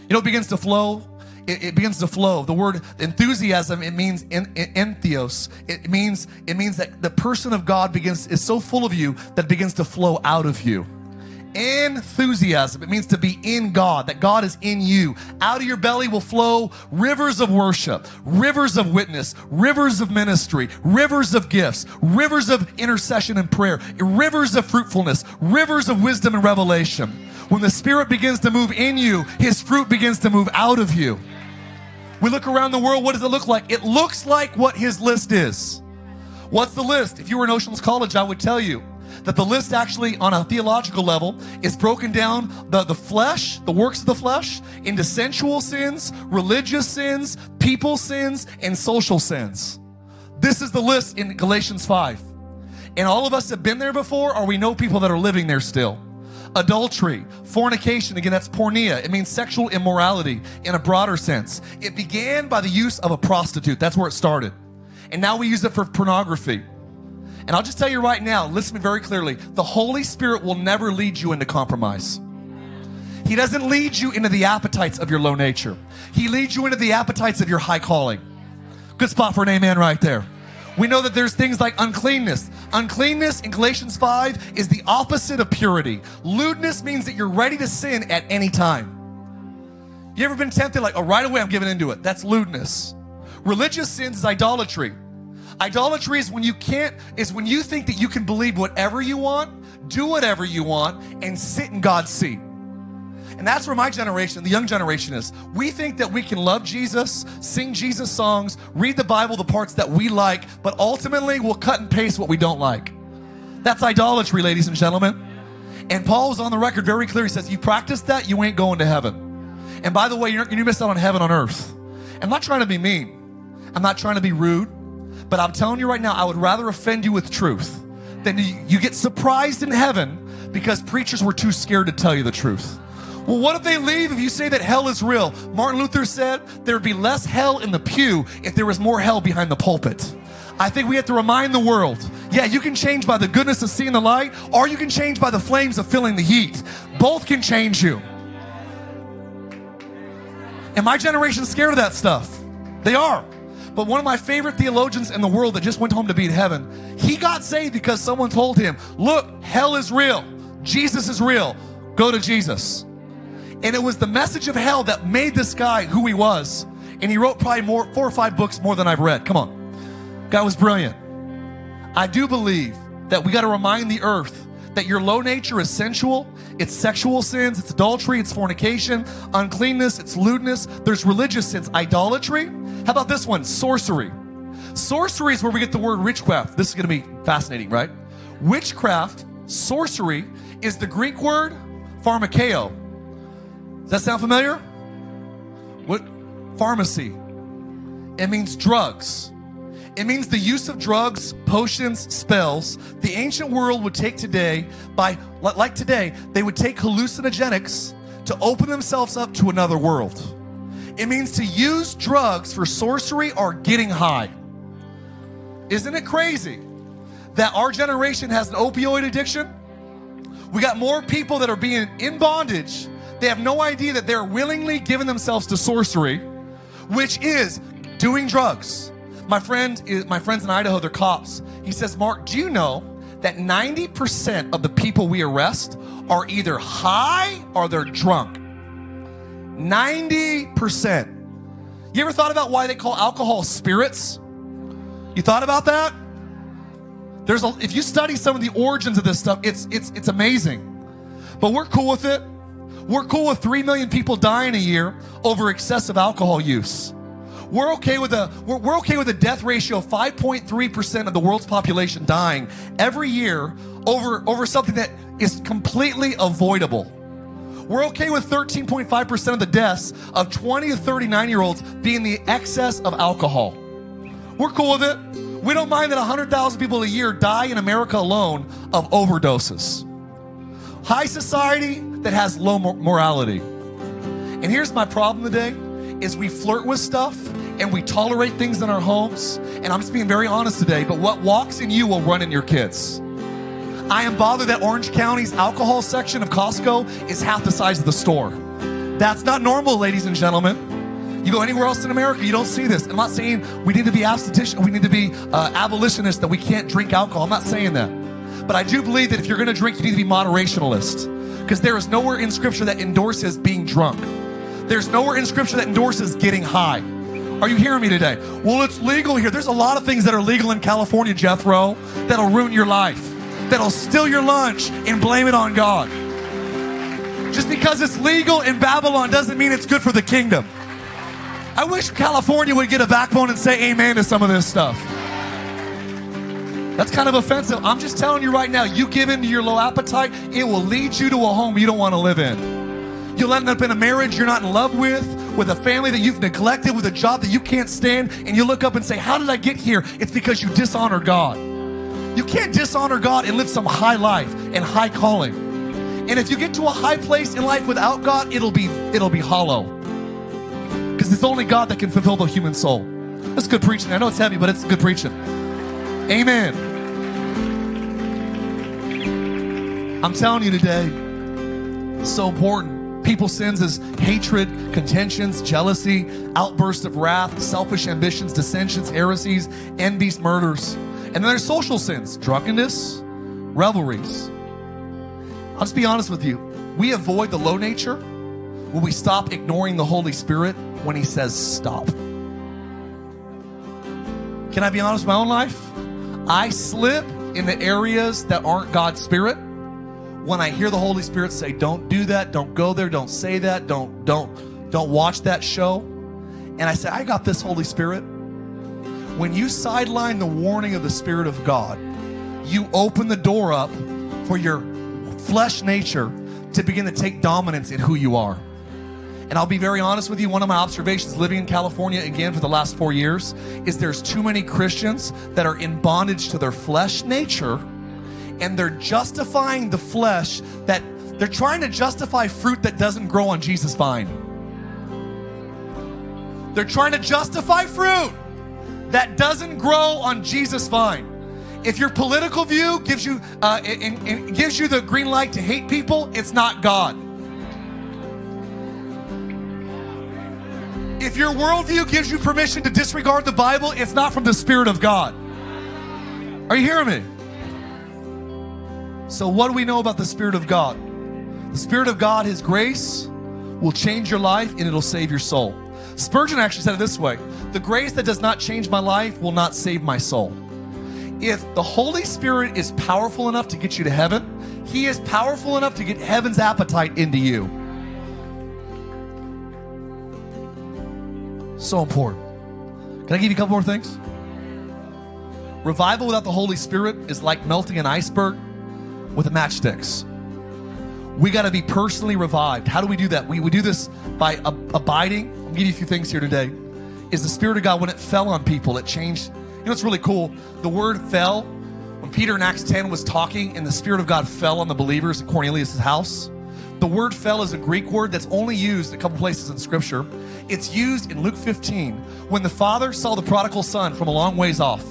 You know, it begins to flow. It, it begins to flow. The word enthusiasm it means en, en, entheos. It means it means that the person of God begins is so full of you that it begins to flow out of you. Enthusiasm. It means to be in God, that God is in you. Out of your belly will flow rivers of worship, rivers of witness, rivers of ministry, rivers of gifts, rivers of intercession and prayer, rivers of fruitfulness, rivers of wisdom and revelation. When the Spirit begins to move in you, His fruit begins to move out of you. We look around the world, what does it look like? It looks like what His list is. What's the list? If you were in Oceans College, I would tell you that the list actually, on a theological level, is broken down the, the flesh, the works of the flesh, into sensual sins, religious sins, people sins, and social sins. This is the list in Galatians 5. And all of us have been there before, or we know people that are living there still. Adultery, fornication, again, that's porneia. It means sexual immorality in a broader sense. It began by the use of a prostitute. That's where it started. And now we use it for pornography. And I'll just tell you right now, listen to me very clearly. The Holy Spirit will never lead you into compromise. He doesn't lead you into the appetites of your low nature. He leads you into the appetites of your high calling. Good spot for an amen right there. We know that there's things like uncleanness. Uncleanness in Galatians 5 is the opposite of purity. Lewdness means that you're ready to sin at any time. You ever been tempted like, oh, right away I'm giving into it? That's lewdness. Religious sins is idolatry. Idolatry is when you can't, is when you think that you can believe whatever you want, do whatever you want, and sit in God's seat. And that's where my generation, the young generation is. We think that we can love Jesus, sing Jesus songs, read the Bible, the parts that we like, but ultimately we'll cut and paste what we don't like. That's idolatry, ladies and gentlemen. And Paul was on the record very clear. He says, You practice that, you ain't going to heaven. And by the way, you're, you miss out on heaven on earth. I'm not trying to be mean, I'm not trying to be rude, but I'm telling you right now, I would rather offend you with truth than you, you get surprised in heaven because preachers were too scared to tell you the truth. Well, what if they leave if you say that hell is real? Martin Luther said there would be less hell in the pew if there was more hell behind the pulpit. I think we have to remind the world yeah, you can change by the goodness of seeing the light, or you can change by the flames of feeling the heat. Both can change you. And my generation's scared of that stuff. They are. But one of my favorite theologians in the world that just went home to be in heaven, he got saved because someone told him, Look, hell is real. Jesus is real. Go to Jesus. And it was the message of hell that made this guy who he was. And he wrote probably more, four or five books more than I've read. Come on. Guy was brilliant. I do believe that we got to remind the earth that your low nature is sensual, it's sexual sins, it's adultery, it's fornication, uncleanness, it's lewdness, there's religious sins, idolatry. How about this one? Sorcery. Sorcery is where we get the word witchcraft. This is going to be fascinating, right? Witchcraft, sorcery, is the Greek word pharmakeo. Does that sound familiar? What? Pharmacy. It means drugs. It means the use of drugs, potions, spells. The ancient world would take today by, like today, they would take hallucinogenics to open themselves up to another world. It means to use drugs for sorcery or getting high. Isn't it crazy that our generation has an opioid addiction? We got more people that are being in bondage they have no idea that they're willingly giving themselves to sorcery, which is doing drugs. My friend, is, my friends in Idaho, they're cops. He says, Mark, do you know that 90% of the people we arrest are either high or they're drunk? 90%. You ever thought about why they call alcohol spirits? You thought about that? There's a, if you study some of the origins of this stuff, it's it's it's amazing. But we're cool with it. We're cool with 3 million people dying a year over excessive alcohol use. We're okay with a we're, we're okay with a death ratio of 5.3% of the world's population dying every year over over something that is completely avoidable. We're okay with 13.5% of the deaths of 20 to 39 year olds being the excess of alcohol. We're cool with it. We don't mind that 100,000 people a year die in America alone of overdoses. High society that has low morality. And here's my problem today is we flirt with stuff and we tolerate things in our homes. And I'm just being very honest today, but what walks in you will run in your kids. I am bothered that Orange County's alcohol section of Costco is half the size of the store. That's not normal, ladies and gentlemen. You go anywhere else in America, you don't see this. I'm not saying we need to be abstentious, we need to be uh, abolitionists, that we can't drink alcohol. I'm not saying that. But I do believe that if you're going to drink, you need to be moderationalist. Because there is nowhere in Scripture that endorses being drunk. There's nowhere in Scripture that endorses getting high. Are you hearing me today? Well, it's legal here. There's a lot of things that are legal in California, Jethro, that'll ruin your life, that'll steal your lunch and blame it on God. Just because it's legal in Babylon doesn't mean it's good for the kingdom. I wish California would get a backbone and say amen to some of this stuff. That's kind of offensive. I'm just telling you right now, you give in to your low appetite, it will lead you to a home you don't want to live in. You'll end up in a marriage you're not in love with, with a family that you've neglected, with a job that you can't stand, and you look up and say, How did I get here? It's because you dishonor God. You can't dishonor God and live some high life and high calling. And if you get to a high place in life without God, it'll be it'll be hollow. Because it's only God that can fulfill the human soul. That's good preaching. I know it's heavy, but it's good preaching. Amen. I'm telling you today, it's so important. People sins is hatred, contentions, jealousy, outbursts of wrath, selfish ambitions, dissensions, heresies, envies, murders. And then there's social sins, drunkenness, revelries, I'll just be honest with you. We avoid the low nature when we stop ignoring the Holy Spirit when He says stop. Can I be honest with my own life? I slip in the areas that aren't God's Spirit when I hear the Holy Spirit say, "Don't do that, don't go there, don't say that, don't don't don't watch that show." And I say, "I got this Holy Spirit." When you sideline the warning of the Spirit of God, you open the door up for your flesh nature to begin to take dominance in who you are. And I'll be very honest with you, one of my observations living in California again for the last four years is there's too many Christians that are in bondage to their flesh nature and they're justifying the flesh that they're trying to justify fruit that doesn't grow on Jesus' vine. They're trying to justify fruit that doesn't grow on Jesus' vine. If your political view gives you uh, gives you the green light to hate people, it's not God. If your worldview gives you permission to disregard the Bible, it's not from the Spirit of God. Are you hearing me? So, what do we know about the Spirit of God? The Spirit of God, His grace, will change your life and it'll save your soul. Spurgeon actually said it this way The grace that does not change my life will not save my soul if the Holy Spirit is powerful enough to get you to heaven, He is powerful enough to get heaven's appetite into you. So important. Can I give you a couple more things? Revival without the Holy Spirit is like melting an iceberg with matchsticks. We got to be personally revived. How do we do that? We, we do this by ab- abiding. I'll give you a few things here today. Is the Spirit of God, when it fell on people, it changed You know what's really cool? The word fell, when Peter in Acts 10 was talking and the Spirit of God fell on the believers at Cornelius' house, the word fell is a Greek word that's only used a couple places in Scripture. It's used in Luke 15 when the father saw the prodigal son from a long ways off.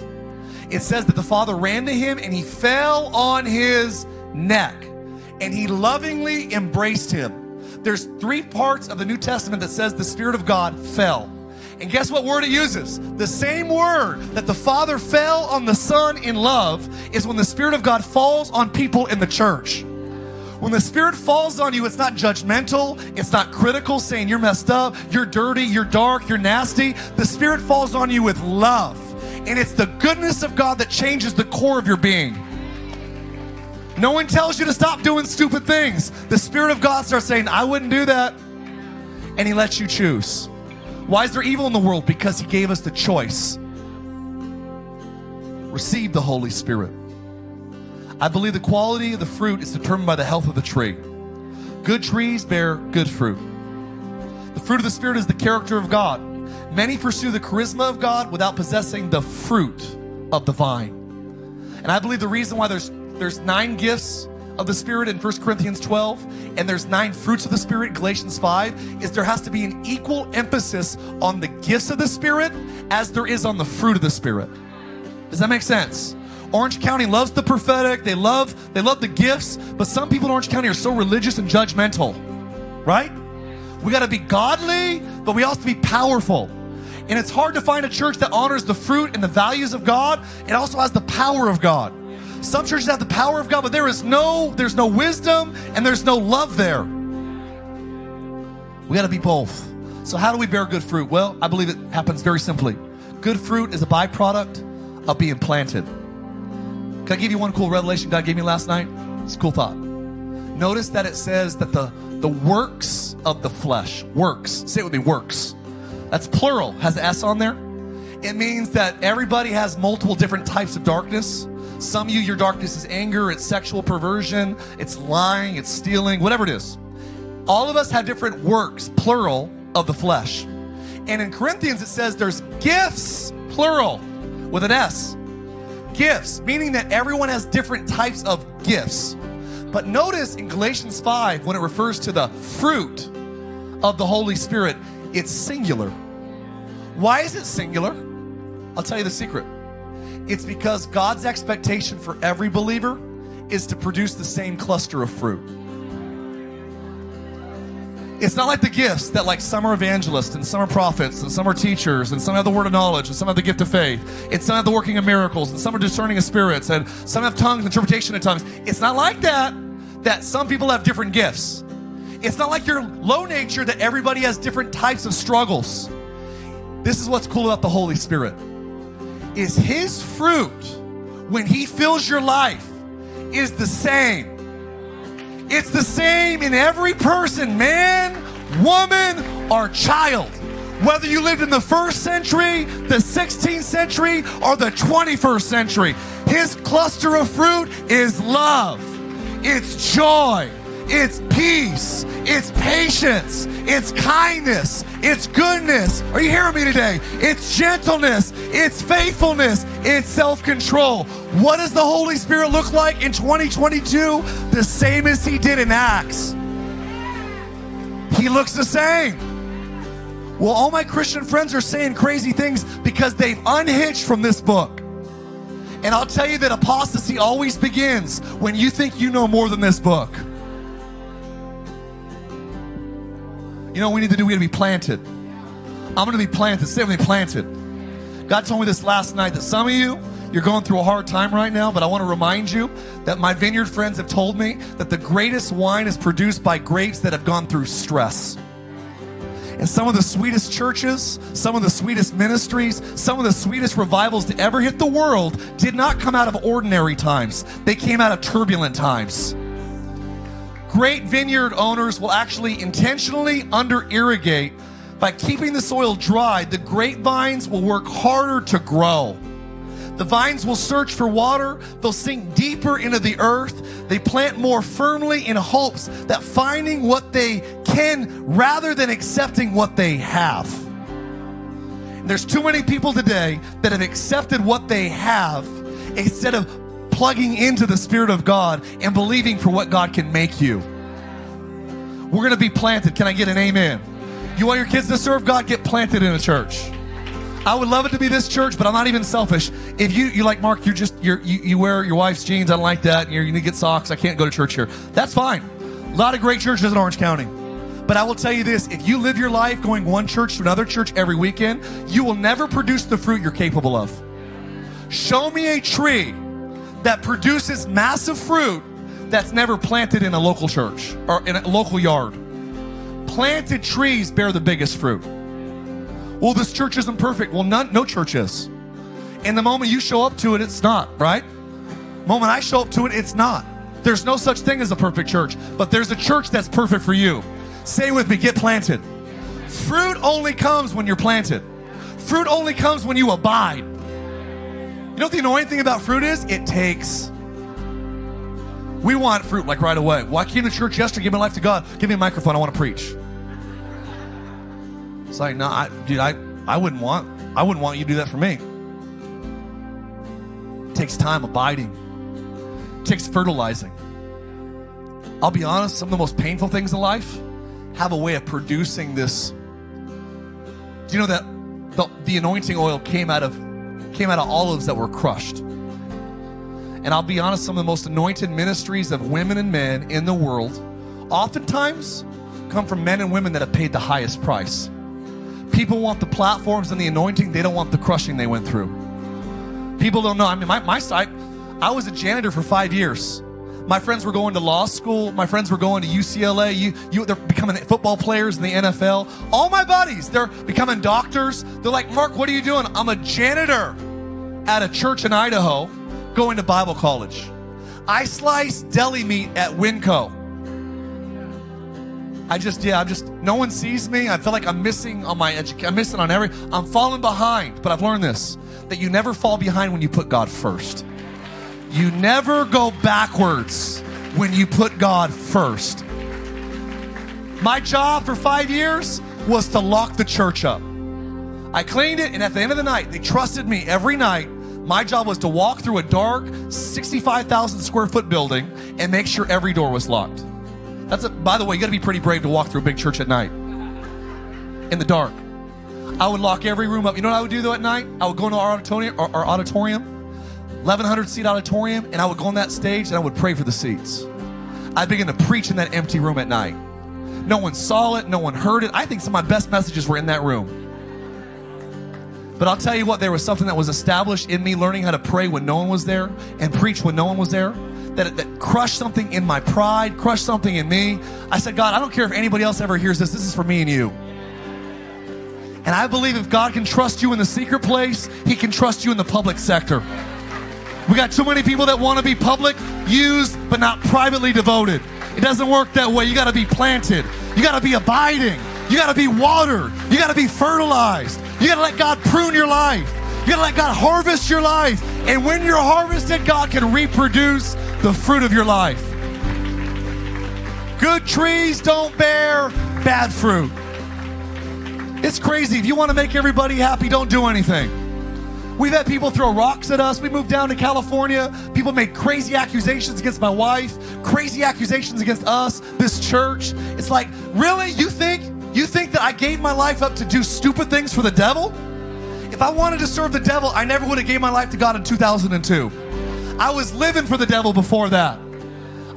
It says that the father ran to him and he fell on his neck and he lovingly embraced him. There's three parts of the New Testament that says the Spirit of God fell. And guess what word it uses? The same word that the Father fell on the Son in love is when the Spirit of God falls on people in the church. When the Spirit falls on you, it's not judgmental, it's not critical, saying you're messed up, you're dirty, you're dark, you're nasty. The Spirit falls on you with love. And it's the goodness of God that changes the core of your being. No one tells you to stop doing stupid things. The Spirit of God starts saying, I wouldn't do that. And He lets you choose. Why is there evil in the world? Because He gave us the choice. Receive the Holy Spirit. I believe the quality of the fruit is determined by the health of the tree. Good trees bear good fruit. The fruit of the Spirit is the character of God. Many pursue the charisma of God without possessing the fruit of the vine. And I believe the reason why there's there's nine gifts of the Spirit in 1 Corinthians 12, and there's nine fruits of the Spirit, Galatians 5, is there has to be an equal emphasis on the gifts of the Spirit as there is on the fruit of the Spirit. Does that make sense? Orange County loves the prophetic, they love they love the gifts, but some people in Orange County are so religious and judgmental. Right? We got to be godly, but we also be powerful. And it's hard to find a church that honors the fruit and the values of God. It also has the power of God. Some churches have the power of God, but there is no, there's no wisdom and there's no love there. We got to be both. So, how do we bear good fruit? Well, I believe it happens very simply. Good fruit is a byproduct of being planted. Can I give you one cool revelation God gave me last night? It's a cool thought. Notice that it says that the, the works of the flesh, works, say it with me, works. That's plural, has the S on there. It means that everybody has multiple different types of darkness. Some of you, your darkness is anger, it's sexual perversion, it's lying, it's stealing, whatever it is. All of us have different works, plural, of the flesh. And in Corinthians, it says there's gifts, plural, with an S. Gifts, meaning that everyone has different types of gifts. But notice in Galatians 5, when it refers to the fruit of the Holy Spirit, it's singular. Why is it singular? I'll tell you the secret. It's because God's expectation for every believer is to produce the same cluster of fruit. It's not like the gifts that like some are evangelists and some are prophets and some are teachers and some have the word of knowledge and some have the gift of faith. It's some have the working of miracles and some are discerning of spirits and some have tongues, interpretation of tongues. It's not like that, that some people have different gifts. It's not like you're low nature that everybody has different types of struggles. This is what's cool about the Holy Spirit. Is his fruit when he fills your life is the same. It's the same in every person, man, woman, or child. Whether you lived in the first century, the 16th century, or the 21st century, his cluster of fruit is love, it's joy, it's peace, it's patience, it's kindness, it's goodness. Are you hearing me today? It's gentleness, it's faithfulness, it's self control. What does the Holy Spirit look like in 2022? The same as He did in Acts. He looks the same. Well, all my Christian friends are saying crazy things because they've unhitched from this book. And I'll tell you that apostasy always begins when you think you know more than this book. You know what we need to do? We need to be planted. I'm going to be planted. Say with me, planted. God told me this last night that some of you, you're going through a hard time right now, but I want to remind you that my vineyard friends have told me that the greatest wine is produced by grapes that have gone through stress. And some of the sweetest churches, some of the sweetest ministries, some of the sweetest revivals to ever hit the world did not come out of ordinary times. They came out of turbulent times. Great vineyard owners will actually intentionally under irrigate by keeping the soil dry. The grapevines will work harder to grow. The vines will search for water. They'll sink deeper into the earth. They plant more firmly in hopes that finding what they can rather than accepting what they have. There's too many people today that have accepted what they have instead of plugging into the Spirit of God and believing for what God can make you. We're going to be planted. Can I get an amen? You want your kids to serve God? Get planted in a church. I would love it to be this church, but I'm not even selfish. If you you like Mark, you're just you're, you you wear your wife's jeans. I don't like that. You're, you need to get socks. I can't go to church here. That's fine. A lot of great churches in Orange County. But I will tell you this if you live your life going one church to another church every weekend, you will never produce the fruit you're capable of. Show me a tree that produces massive fruit that's never planted in a local church or in a local yard. Planted trees bear the biggest fruit. Well, this church isn't perfect. Well, none, no church is. And the moment you show up to it, it's not, right? The moment I show up to it, it's not. There's no such thing as a perfect church, but there's a church that's perfect for you. Say with me, get planted. Fruit only comes when you're planted. Fruit only comes when you abide. You know what the annoying thing about fruit is? It takes. We want fruit like right away. Well, I came to church yesterday, give my life to God. Give me a microphone, I want to preach. It's like, no, I, dude, I, I wouldn't want, I wouldn't want you to do that for me. It takes time abiding. It takes fertilizing. I'll be honest, some of the most painful things in life have a way of producing this. Do you know that the, the anointing oil came out of came out of olives that were crushed. And I'll be honest, some of the most anointed ministries of women and men in the world oftentimes come from men and women that have paid the highest price. People want the platforms and the anointing, they don't want the crushing they went through. People don't know. I mean, my, my side, I was a janitor for five years. My friends were going to law school. My friends were going to UCLA. You, you, they're becoming football players in the NFL. All my buddies, they're becoming doctors. They're like, Mark, what are you doing? I'm a janitor at a church in Idaho going to Bible college. I slice deli meat at Winco. I just, yeah, I'm just, no one sees me. I feel like I'm missing on my education. I'm missing on every, I'm falling behind. But I've learned this that you never fall behind when you put God first. You never go backwards when you put God first. My job for five years was to lock the church up. I cleaned it, and at the end of the night, they trusted me every night. My job was to walk through a dark, 65,000 square foot building and make sure every door was locked. That's a, by the way, you got to be pretty brave to walk through a big church at night in the dark. I would lock every room up. You know what I would do though at night? I would go into our auditorium, our, our auditorium, 1100 seat auditorium, and I would go on that stage and I would pray for the seats. I'd begin to preach in that empty room at night. No one saw it, no one heard it. I think some of my best messages were in that room. But I'll tell you what, there was something that was established in me learning how to pray when no one was there and preach when no one was there that, that crushed something in my pride, crushed something in me. I said, God, I don't care if anybody else ever hears this, this is for me and you. And I believe if God can trust you in the secret place, He can trust you in the public sector. We got too many people that want to be public used, but not privately devoted. It doesn't work that way. You got to be planted, you got to be abiding, you got to be watered, you got to be fertilized, you got to let God prune your life, you got to let God harvest your life. And when you're harvested, God can reproduce the fruit of your life. Good trees don't bear bad fruit. It's crazy. If you want to make everybody happy, don't do anything. We've had people throw rocks at us. We moved down to California. People made crazy accusations against my wife, crazy accusations against us, this church. It's like, really? You think you think that I gave my life up to do stupid things for the devil? If I wanted to serve the devil, I never would have gave my life to God in 2002. I was living for the devil before that.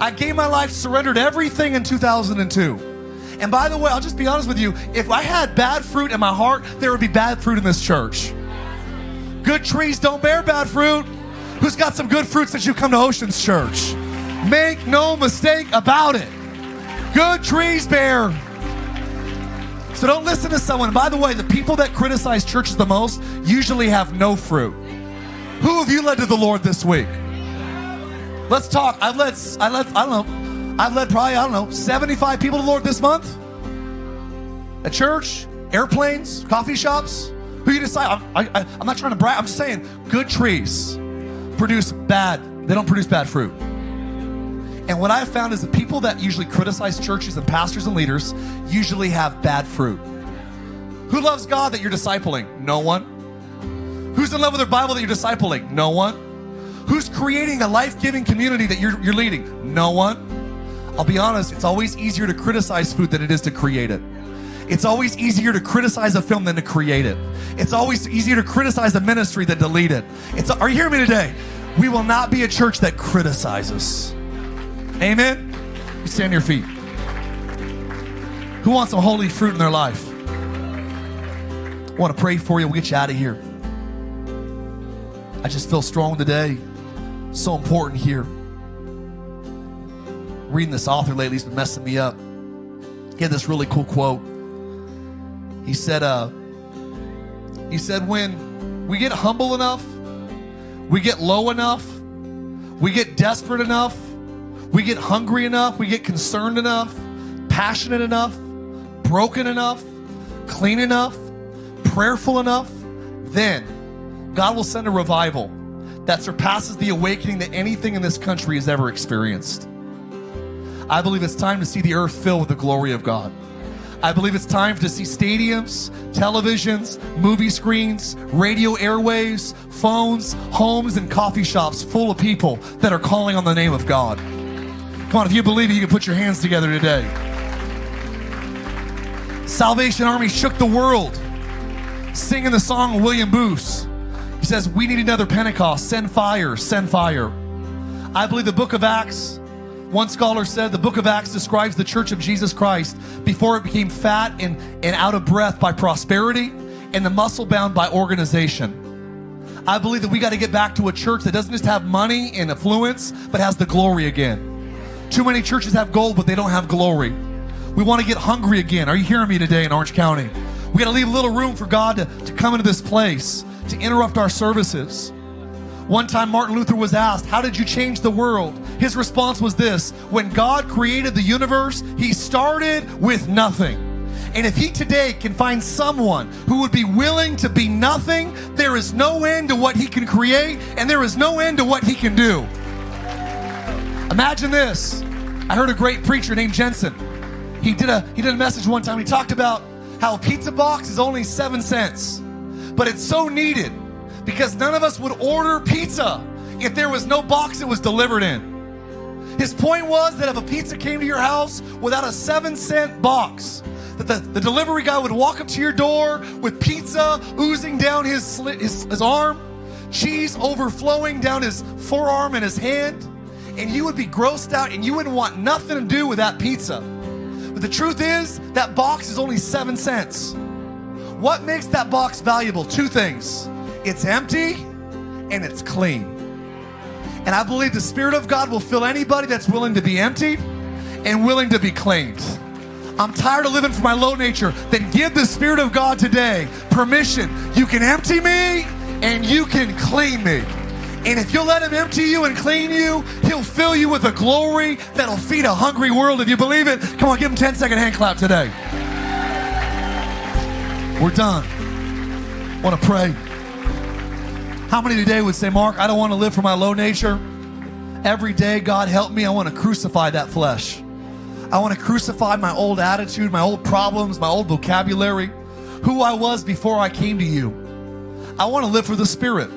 I gave my life, surrendered everything in 2002. And by the way, I'll just be honest with you if I had bad fruit in my heart, there would be bad fruit in this church. Good trees don't bear bad fruit. Who's got some good fruits that you come to Oceans Church? Make no mistake about it. Good trees bear. So don't listen to someone. By the way, the people that criticize churches the most usually have no fruit. Who have you led to the Lord this week? Let's talk. I've led, I led, I don't know, I've led probably, I don't know, 75 people to the Lord this month. At church, airplanes, coffee shops. Who you decide? I, I, I'm not trying to brag. I'm just saying, good trees produce bad. They don't produce bad fruit. And what I've found is the people that usually criticize churches and pastors and leaders usually have bad fruit. Who loves God that you're discipling? No one. Who's in love with their Bible that you're discipling? No one. Who's creating a life giving community that you're, you're leading? No one. I'll be honest, it's always easier to criticize food than it is to create it. It's always easier to criticize a film than to create it. It's always easier to criticize a ministry than to lead it. It's, are you hearing me today? We will not be a church that criticizes. Amen? You stand your feet. Who wants some holy fruit in their life? I want to pray for you. We'll get you out of here. I just feel strong today so important here. Reading this author lately has been messing me up. He had this really cool quote. He said, uh, he said, when we get humble enough, we get low enough, we get desperate enough, we get hungry enough, we get concerned enough, passionate enough, broken enough, clean enough, prayerful enough, then God will send a revival that surpasses the awakening that anything in this country has ever experienced. I believe it's time to see the earth fill with the glory of God. I believe it's time to see stadiums, televisions, movie screens, radio airwaves, phones, homes, and coffee shops full of people that are calling on the name of God. Come on, if you believe it, you can put your hands together today. Salvation Army shook the world singing the song of William Booth. He says, We need another Pentecost. Send fire, send fire. I believe the book of Acts, one scholar said the book of Acts describes the church of Jesus Christ before it became fat and, and out of breath by prosperity and the muscle bound by organization. I believe that we got to get back to a church that doesn't just have money and affluence, but has the glory again. Too many churches have gold, but they don't have glory. We want to get hungry again. Are you hearing me today in Orange County? We got to leave a little room for God to, to come into this place, to interrupt our services. One time, Martin Luther was asked, How did you change the world? His response was this When God created the universe, He started with nothing. And if He today can find someone who would be willing to be nothing, there is no end to what He can create, and there is no end to what He can do. Imagine this. I heard a great preacher named Jensen. He did a he did a message one time. He talked about how a pizza box is only seven cents, but it's so needed because none of us would order pizza if there was no box it was delivered in. His point was that if a pizza came to your house without a seven cent box, that the, the delivery guy would walk up to your door with pizza oozing down his, his, his arm, cheese overflowing down his forearm and his hand, and you would be grossed out and you wouldn't want nothing to do with that pizza. But the truth is, that box is only seven cents. What makes that box valuable? Two things it's empty and it's clean. And I believe the Spirit of God will fill anybody that's willing to be emptied and willing to be cleaned. I'm tired of living for my low nature. Then give the Spirit of God today permission. You can empty me and you can clean me. And if you'll let Him empty you and clean you, He'll fill you with a glory that'll feed a hungry world. If you believe it, come on, give Him 10 second hand clap today. We're done. Want to pray. How many today would say, Mark, I don't want to live for my low nature? Every day, God help me, I want to crucify that flesh. I want to crucify my old attitude, my old problems, my old vocabulary, who I was before I came to you. I want to live for the Spirit.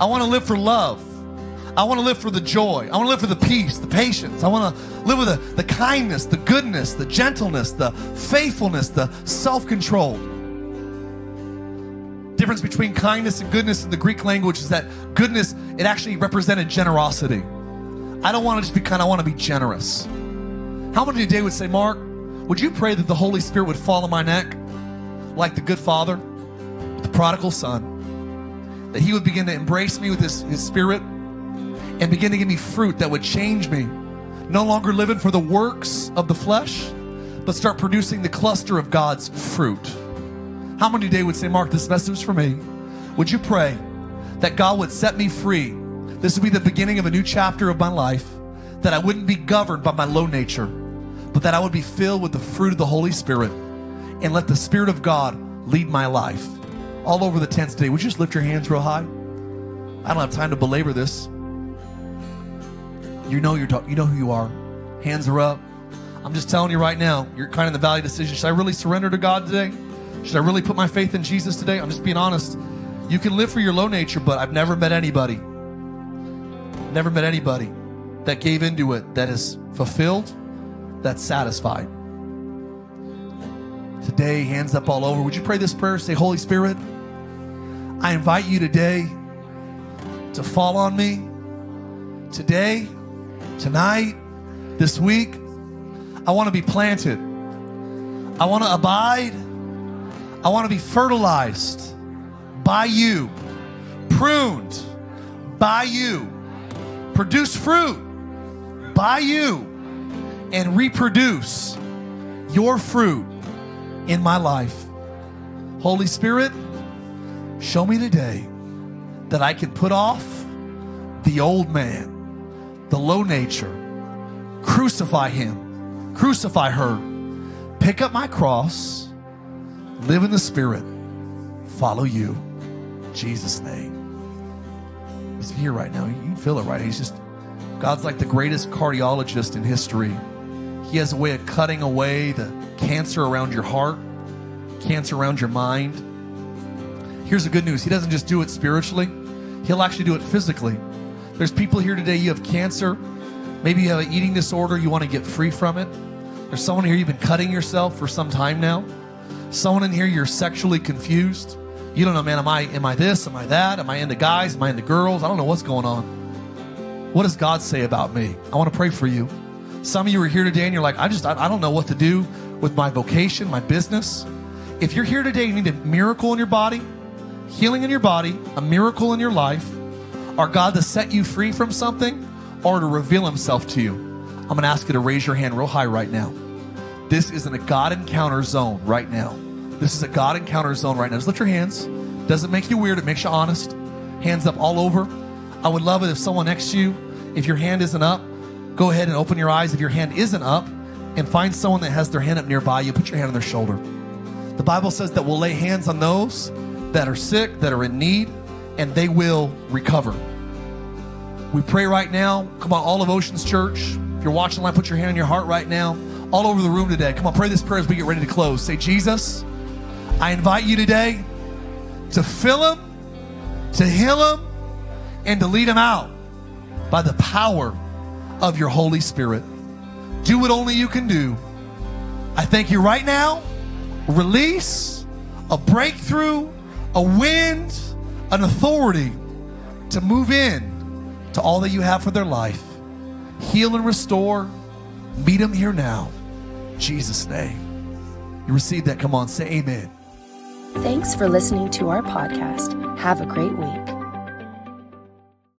I want to live for love. I want to live for the joy. I want to live for the peace, the patience. I want to live with the, the kindness, the goodness, the gentleness, the faithfulness, the self control difference between kindness and goodness in the Greek language is that goodness, it actually represented generosity. I don't want to just be kind, I want to be generous. How many today would say, Mark, would you pray that the Holy Spirit would fall on my neck like the good father, the prodigal son, that he would begin to embrace me with his, his spirit and begin to give me fruit that would change me? No longer living for the works of the flesh, but start producing the cluster of God's fruit. How many today would say, Mark, this message for me? Would you pray that God would set me free? This would be the beginning of a new chapter of my life, that I wouldn't be governed by my low nature, but that I would be filled with the fruit of the Holy Spirit and let the Spirit of God lead my life. All over the tents today, would you just lift your hands real high? I don't have time to belabor this. You know you're talk- you know who you are. Hands are up. I'm just telling you right now, you're kind of in the valley decision. Should I really surrender to God today? Should I really put my faith in Jesus today? I'm just being honest. You can live for your low nature, but I've never met anybody, never met anybody that gave into it that is fulfilled, that's satisfied. Today, hands up all over. Would you pray this prayer? Say, Holy Spirit, I invite you today to fall on me. Today, tonight, this week, I want to be planted. I want to abide I want to be fertilized by you, pruned by you, produce fruit by you, and reproduce your fruit in my life. Holy Spirit, show me today that I can put off the old man, the low nature, crucify him, crucify her, pick up my cross live in the Spirit, follow you. Jesus' name. He's here right now. You can feel it right. He's just, God's like the greatest cardiologist in history. He has a way of cutting away the cancer around your heart, cancer around your mind. Here's the good news He doesn't just do it spiritually, He'll actually do it physically. There's people here today, you have cancer. Maybe you have an eating disorder, you want to get free from it. There's someone here, you've been cutting yourself for some time now. Someone in here, you're sexually confused. You don't know, man, am I am I this? Am I that? Am I into guys? Am I into girls? I don't know what's going on. What does God say about me? I want to pray for you. Some of you are here today and you're like, I just I, I don't know what to do with my vocation, my business. If you're here today, you need a miracle in your body, healing in your body, a miracle in your life, or God to set you free from something, or to reveal Himself to you, I'm going to ask you to raise your hand real high right now. This is in a God encounter zone right now. This is a God encounter zone right now. Just lift your hands. Doesn't make you weird, it makes you honest. Hands up all over. I would love it if someone next to you, if your hand isn't up, go ahead and open your eyes. If your hand isn't up, and find someone that has their hand up nearby you, put your hand on their shoulder. The Bible says that we'll lay hands on those that are sick, that are in need, and they will recover. We pray right now. Come on, all of Oceans Church. If you're watching live, put your hand on your heart right now. All over the room today. Come on, pray this prayer as we get ready to close. Say, Jesus, I invite you today to fill them, to heal them, and to lead them out by the power of your Holy Spirit. Do what only you can do. I thank you right now. Release a breakthrough, a wind, an authority to move in to all that you have for their life. Heal and restore. Meet them here now. Jesus' name. You receive that? Come on, say amen. Thanks for listening to our podcast. Have a great week.